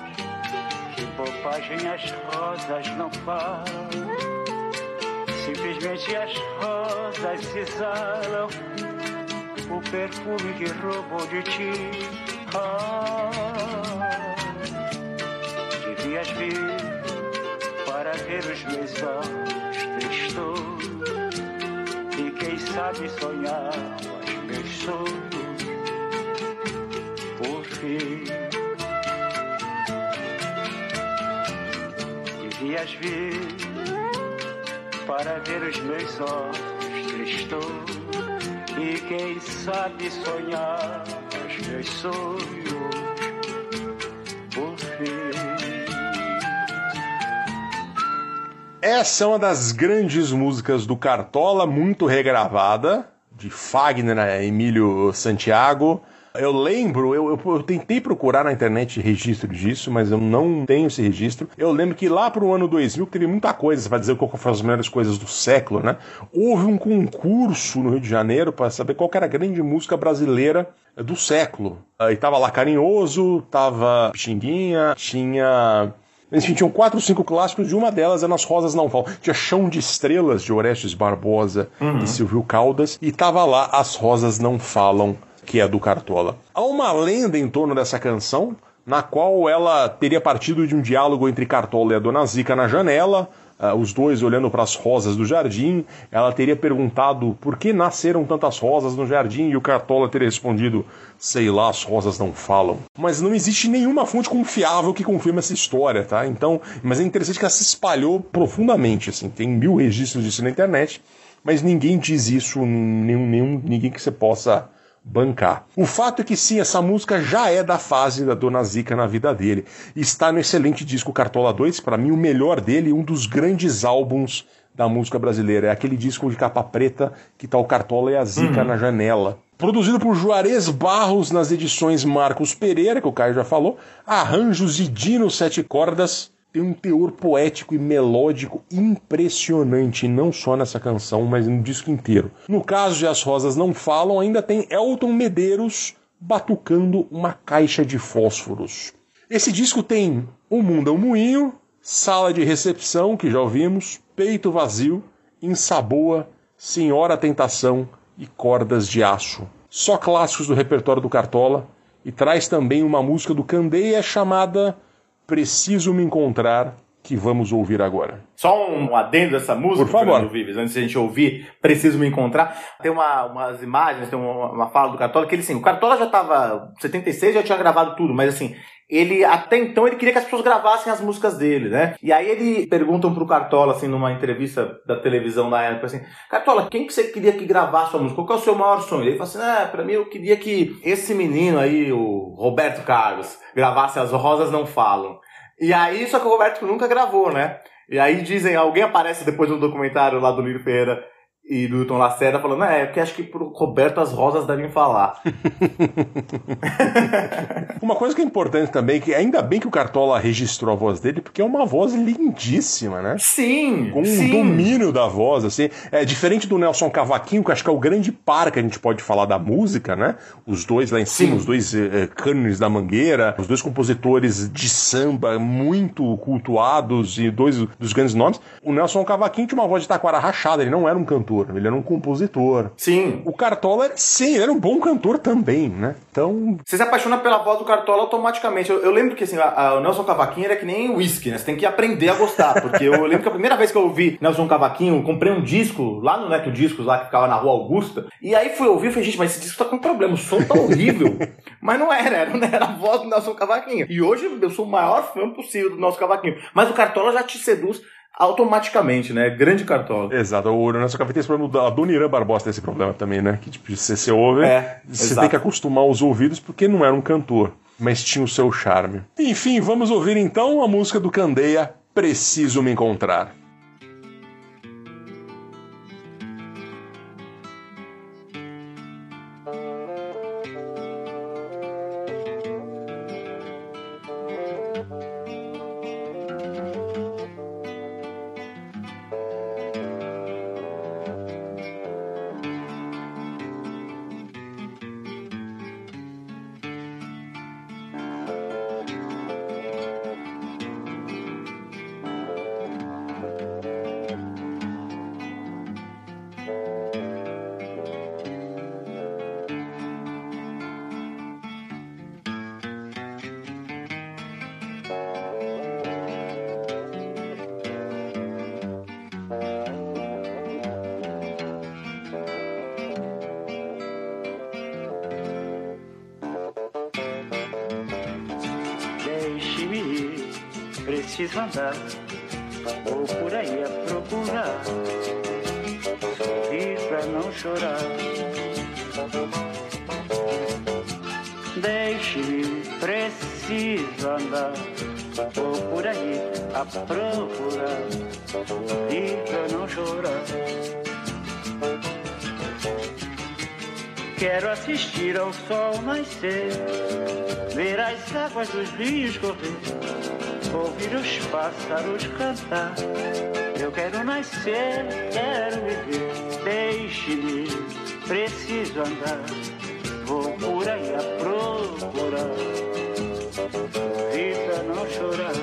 [SPEAKER 4] que bobagem as rosas não falam. Simplesmente as rosas exalam o perfume que roubou de ti. Ah, para ver os meus olhos tristos e quem sabe sonhar os meus sonhos por fim. Devias vir para ver os meus olhos tristos e quem sabe sonhar os meus sonhos
[SPEAKER 3] Essa é uma das grandes músicas do Cartola, muito regravada, de Fagner Emílio Santiago. Eu lembro, eu, eu, eu tentei procurar na internet registro disso, mas eu não tenho esse registro. Eu lembro que lá pro ano 2000, que teve muita coisa para dizer qual foram as melhores coisas do século, né? Houve um concurso no Rio de Janeiro para saber qual era a grande música brasileira do século. E tava lá Carinhoso, tava Pixinguinha, tinha enfim, tinham quatro ou cinco clássicos e uma delas é Nas Rosas Não Falam. Tinha Chão de Estrelas, de Orestes Barbosa e Silvio Caldas, e tava lá As Rosas Não Falam, que é do Cartola. Há uma lenda em torno dessa canção, na qual ela teria partido de um diálogo entre Cartola e a Dona Zica na janela, uh, os dois olhando para as rosas do jardim. Ela teria perguntado por que nasceram tantas rosas no jardim e o Cartola teria respondido: sei lá, as rosas não falam. Mas não existe nenhuma fonte confiável que confirme essa história, tá? Então, mas é interessante que ela se espalhou profundamente, assim. Tem mil registros disso na internet, mas ninguém diz isso, nenhum, nenhum ninguém que você possa bancar. O fato é que sim, essa música já é da fase da Dona Zica na vida dele. Está no excelente disco Cartola 2, para mim o melhor dele, um dos grandes álbuns da música brasileira. É aquele disco de capa preta que tá o Cartola e a Zica na janela. Produzido por Juarez Barros nas edições Marcos Pereira, que o Caio já falou, arranjos de Dino Sete Cordas, tem um teor poético e melódico impressionante, não só nessa canção, mas no disco inteiro. No caso de As Rosas Não Falam, ainda tem Elton Medeiros batucando uma caixa de fósforos. Esse disco tem O Mundo é um Moinho, Sala de Recepção, que já ouvimos, Peito Vazio, Insaboa, Senhora Tentação e Cordas de Aço. Só clássicos do repertório do Cartola, e traz também uma música do Candeia chamada Preciso Me Encontrar, que vamos ouvir agora.
[SPEAKER 2] Só um adendo dessa música,
[SPEAKER 3] Por favor.
[SPEAKER 2] Vives, antes de a gente ouvir Preciso Me Encontrar. Tem uma, umas imagens, tem uma, uma fala do Cartola, que ele assim, o Cartola já estava 76, já tinha gravado tudo, mas assim, ele até então ele queria que as pessoas gravassem as músicas dele, né? E aí ele perguntam pro Cartola, assim, numa entrevista da televisão da época, assim, Cartola, quem que você queria que gravasse sua música? Qual é o seu maior sonho? Ele falou assim, ah, pra mim eu queria que esse menino aí, o Roberto Carlos, gravasse As Rosas Não Falam. E aí, só que o Roberto nunca gravou, né? E aí dizem, alguém aparece depois no documentário lá do Lírio Ferreira e do Hilton Lacerda falando, é, porque acho que pro Roberto as rosas devem falar.
[SPEAKER 3] Uma coisa que é importante também, que ainda bem que o Cartola registrou a voz dele, porque é uma voz lindíssima, né?
[SPEAKER 2] Sim,
[SPEAKER 3] Com um
[SPEAKER 2] sim.
[SPEAKER 3] domínio da voz, assim. É diferente do Nelson Cavaquinho, que acho que é o grande par que a gente pode falar da música, né? Os dois lá em cima,
[SPEAKER 2] Sim.
[SPEAKER 3] os dois eh, cânones da Mangueira, os dois compositores de samba muito cultuados e dois dos grandes nomes. O Nelson Cavaquinho tinha uma voz de taquara rachada, ele não era um cantor, ele era um compositor.
[SPEAKER 2] Sim.
[SPEAKER 3] O Cartola, sim, ele era um bom cantor também, né? Então,
[SPEAKER 2] Você se apaixona pela voz do Cartola automaticamente. Eu, eu lembro que assim, a- a- o Nelson Cavaquinho era que nem whisky, né? Você tem que aprender a gostar. Porque eu lembro que a primeira vez que eu ouvi Nelson Cavaquinho, eu comprei um disco lá no Neto Discos, lá que ficava na rua Augusta. E aí fui ouvir e falei, gente, mas esse disco tá com problema, o som tá horrível. mas não era, era, era a voz do Nelson Cavaquinho. E hoje eu sou o maior fã possível do Nelson Cavaquinho. Mas o Cartola já te seduz automaticamente, né? Grande cartola.
[SPEAKER 3] Exato, o Ernesto Café tem esse problema, a Dona Irã Barbosa tem esse problema também, né? Que tipo, você, você ouve,
[SPEAKER 2] É,
[SPEAKER 3] você
[SPEAKER 2] exato.
[SPEAKER 3] tem que acostumar os ouvidos porque não era um cantor, mas tinha o seu charme. Enfim, vamos ouvir então a música do Candeia, Preciso Me Encontrar.
[SPEAKER 4] Preciso andar, vou por aí a procurar, sorrir pra não chorar. Deixe-me preciso andar, vou por aí a procurar, sorrir pra não chorar. Quero assistir ao sol nascer, ver as águas dos rios correr, ouvir os pássaros cantar. Eu quero nascer, quero viver, deixe-me, preciso andar, vou por aí a procurar, pra não chorar.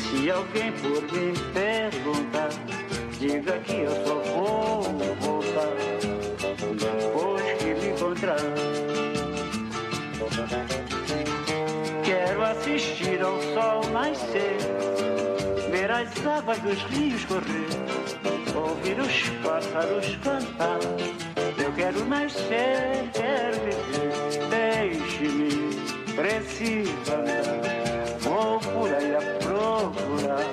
[SPEAKER 4] Se alguém por mim perguntar, diga que eu só vou voltar depois que me encontrar. Ao sol nascer, ver as águas dos rios correr, ouvir os pássaros cantar. Eu quero nascer, quero viver, deixe-me, preciso andar, vou por aí a procurar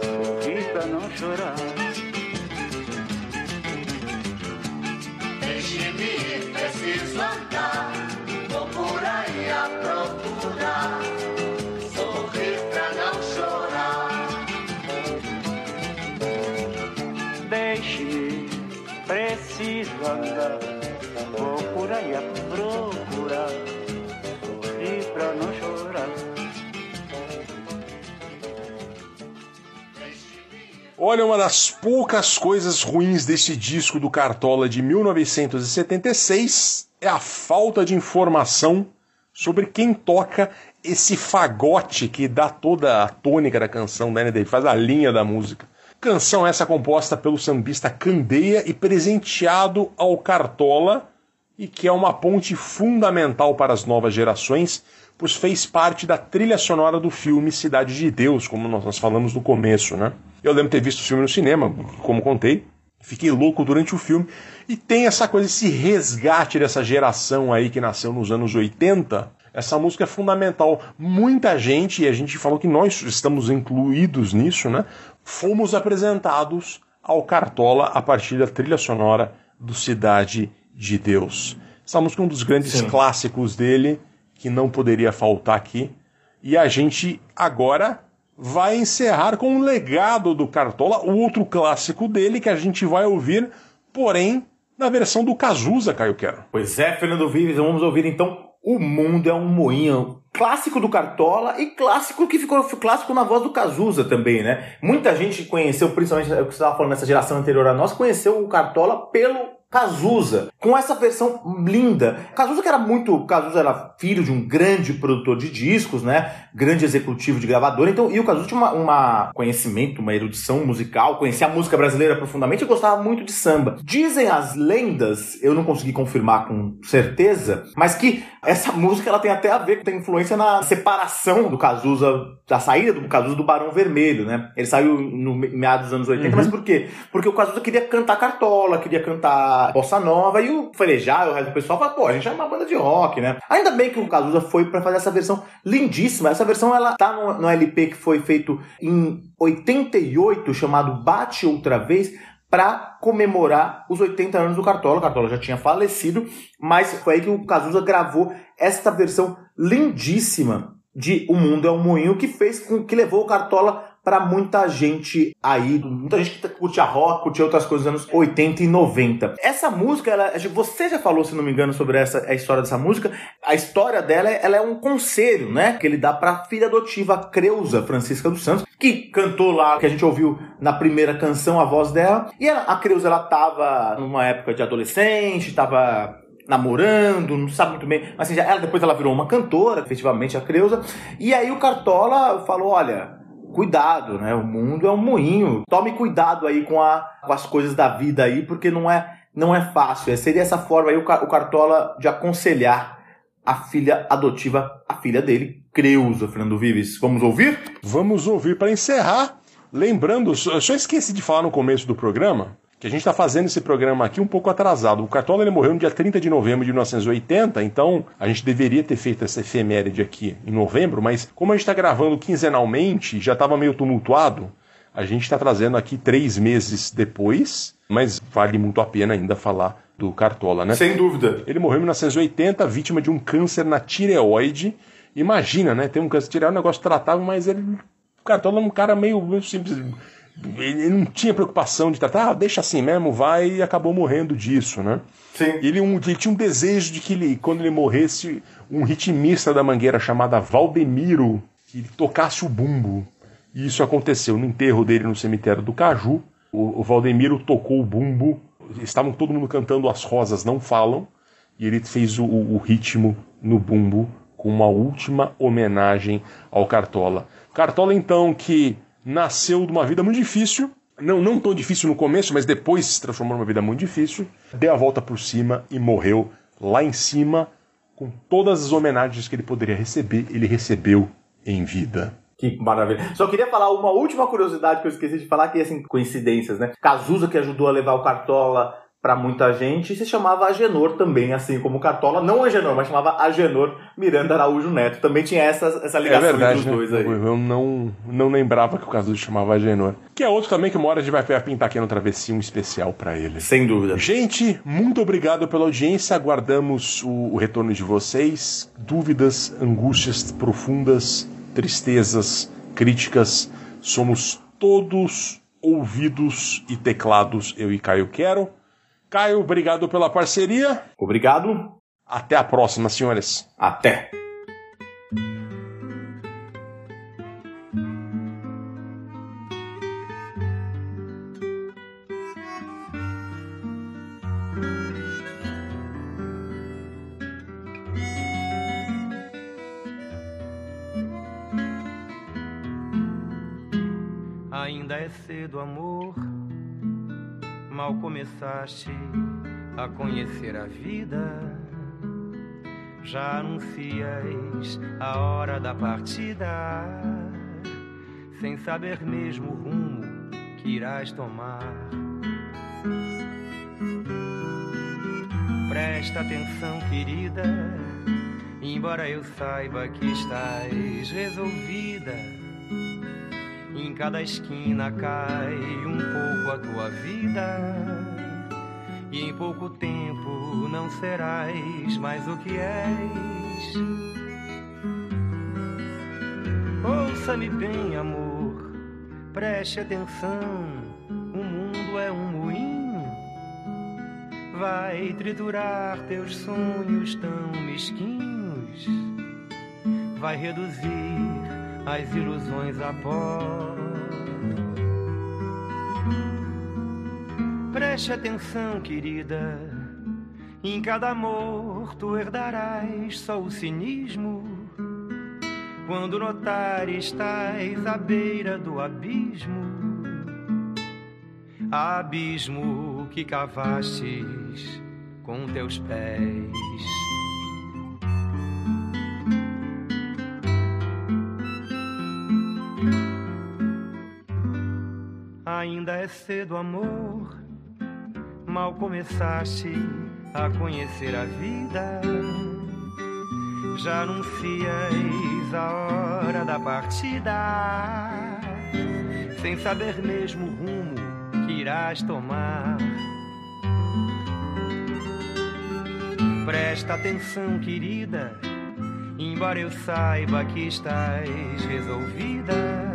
[SPEAKER 4] sorrir pra não chorar.
[SPEAKER 8] Deixe-me preciso andar.
[SPEAKER 3] Olha, uma das poucas coisas ruins desse disco do Cartola de 1976 é a falta de informação sobre quem toca esse fagote que dá toda a tônica da canção, né? Ele faz a linha da música. Canção essa composta pelo sambista Candeia e presenteado ao Cartola e que é uma ponte fundamental para as novas gerações, pois fez parte da trilha sonora do filme Cidade de Deus, como nós falamos no começo, né? Eu lembro de ter visto o filme no cinema, como contei, fiquei louco durante o filme, e tem essa coisa, esse resgate dessa geração aí que nasceu nos anos 80. Essa música é fundamental. Muita gente, e a gente falou que nós estamos incluídos nisso, né? Fomos apresentados ao Cartola a partir da trilha sonora do Cidade de Deus. Essa música é um dos grandes
[SPEAKER 2] Sim.
[SPEAKER 3] clássicos dele, que não poderia faltar aqui. E a gente agora vai encerrar com um legado do Cartola, o outro clássico dele que a gente vai ouvir, porém na versão do Cazuza, Caio Quero.
[SPEAKER 2] Pois é, Fernando Vives, vamos ouvir então O Mundo é um Moinho. Clássico do Cartola e clássico que ficou clássico na voz do Cazuza também, né? Muita gente conheceu, principalmente o que você estava falando nessa geração anterior a nós, conheceu o Cartola pelo Cazuza, com essa versão linda. Cazuza que era muito, Cazuza era filho de um grande produtor de discos, né? Grande executivo de gravadora, então, e o Cazuza tinha uma conhecimento, uma erudição musical, conhecia a música brasileira profundamente e gostava muito de samba. Dizem as lendas, eu não consegui confirmar com certeza, mas que essa música ela tem até a ver com a influência na separação do Cazuza, da saída do Cazuza do Barão Vermelho, né? Ele saiu no me- meados dos anos 80,
[SPEAKER 3] Uhum.
[SPEAKER 2] mas por quê? Porque o Cazuza queria cantar cartola, queria cantar bossa nova, e o Frejá e o resto do pessoal fala, pô, a gente é uma banda de rock, né? Ainda bem que o Cazuza foi pra fazer essa versão lindíssima. Essa versão, ela tá no, no LP que foi feito em 88, chamado Bate Outra Vez, para comemorar os 80 anos do Cartola. O Cartola já tinha falecido, mas foi aí que o Cazuza gravou esta versão lindíssima de O Mundo é um Moinho, que fez com que levou o Cartola para muita gente aí, muita gente que curtia rock, curtia outras coisas nos anos 80 e 90. Essa música, ela, você já falou, se não me engano, sobre essa a história dessa música. A história dela, ela é um conselho, né, que ele dá para filha adotiva Creuza Francisca dos Santos, que cantou lá, que a gente ouviu na primeira canção a voz dela. E ela, a Creuza, ela tava numa época de adolescente, tava namorando, não sabe muito bem, mas assim, ela, depois ela virou uma cantora, efetivamente a Creuza, e aí o Cartola falou, olha, cuidado, né, o mundo é um moinho, tome cuidado aí com, a, com as coisas da vida aí, porque não é, não é fácil, é, seria essa forma aí o, o Cartola de aconselhar a filha adotiva, a filha dele, Creuza, Fernando Vives. Vamos ouvir?
[SPEAKER 3] Vamos ouvir para encerrar. Lembrando, eu só esqueci de falar no começo do programa que a gente está fazendo esse programa aqui um pouco atrasado. O Cartola ele morreu no dia 30 de novembro de 1980, então a gente deveria ter feito essa efeméride aqui em novembro, mas como a gente está gravando quinzenalmente, já estava meio tumultuado, a gente está trazendo aqui três meses depois, mas vale muito a pena ainda falar do Cartola, né?
[SPEAKER 2] Sem dúvida.
[SPEAKER 3] Ele morreu em 1980, vítima de um câncer na tireoide. Imagina, né? Tem um câncer de tireoide, é um negócio tratável, mas ele. O Cartola é um cara meio, meio simples. Ele não tinha preocupação de tratar, ah, deixa assim mesmo, vai, e acabou morrendo disso, né?
[SPEAKER 2] Sim.
[SPEAKER 3] Ele, um, ele tinha um desejo de que ele, quando ele morresse, um ritmista da Mangueira chamado Valdemiro, que ele tocasse o bumbo. E isso aconteceu no enterro dele no cemitério do Caju. O, o Valdemiro tocou o bumbo, estavam todo mundo cantando As Rosas Não Falam, e ele fez o, o ritmo no bumbo com uma última homenagem ao Cartola. Cartola, então, que nasceu de uma vida muito difícil, não, não tão difícil no começo, mas depois se transformou numa vida muito difícil, deu a volta por cima e morreu lá em cima, com todas as homenagens que ele poderia receber, ele recebeu em vida.
[SPEAKER 2] Que maravilha. Só queria falar uma última curiosidade que eu esqueci de falar, que é assim, coincidências, né? Cazuza, que ajudou a levar o Cartola pra muita gente, se chamava Agenor também, assim como Cartola. Não Agenor, mas chamava Agenor Miranda Araújo Neto. Também tinha essa, essa
[SPEAKER 3] É
[SPEAKER 2] ligação
[SPEAKER 3] verdade,
[SPEAKER 2] entre
[SPEAKER 3] né?
[SPEAKER 2] os dois aí.
[SPEAKER 3] Eu, não, não lembrava que o Cazuza chamava Agenor. Que é outro também que uma hora a gente vai pintar aqui no Travessia um especial pra ele.
[SPEAKER 2] Sem dúvida.
[SPEAKER 3] Gente, muito obrigado pela audiência. Aguardamos o, o retorno de vocês. Dúvidas, angústias profundas, tristezas, críticas. Somos todos ouvidos e teclados, eu e Caio Quero. Caio, obrigado pela parceria.
[SPEAKER 2] Obrigado.
[SPEAKER 3] Até a próxima, senhores.
[SPEAKER 2] Até.
[SPEAKER 9] Ainda é cedo, amor. Mal começaste a conhecer a vida. Já anuncias a hora da partida, sem saber mesmo o rumo que irás tomar. Presta atenção, querida, embora eu saiba que estás resolvida. Em cada esquina cai um pouco a tua vida. E em pouco tempo não serás mais o que és. Ouça-me bem, amor, preste atenção. O mundo é um moinho, vai triturar teus sonhos tão mesquinhos, vai reduzir as ilusões a pó. Preste atenção, querida. Em cada amor tu herdarás só o cinismo. Quando notares estás à beira do abismo, abismo que cavastes com teus pés. Ainda é cedo, amor. Mal começaste a conhecer a vida. Já anuncias a hora da partida, sem saber mesmo o rumo que irás tomar. Presta atenção, querida, embora eu saiba que estás resolvida.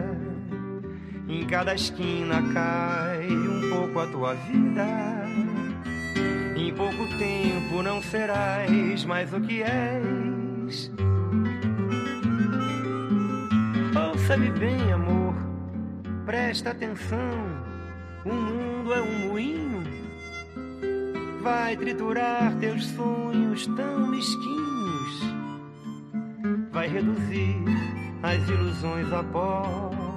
[SPEAKER 9] Cada esquina cai um pouco a tua vida. Em pouco tempo não serás mais o que és. Ouça-me bem, amor, presta atenção. O mundo é um moinho, vai triturar teus sonhos tão mesquinhos, vai reduzir as ilusões a pó.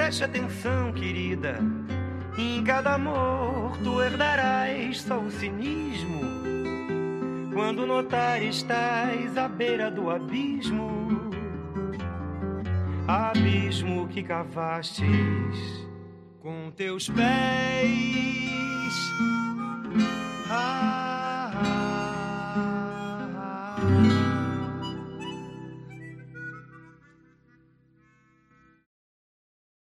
[SPEAKER 9] Preste atenção, querida. Em cada amor tu herdarás só o cinismo. Quando notar estás à beira do abismo, abismo que cavastes com teus pés. Ah, ah, ah. ah, ah.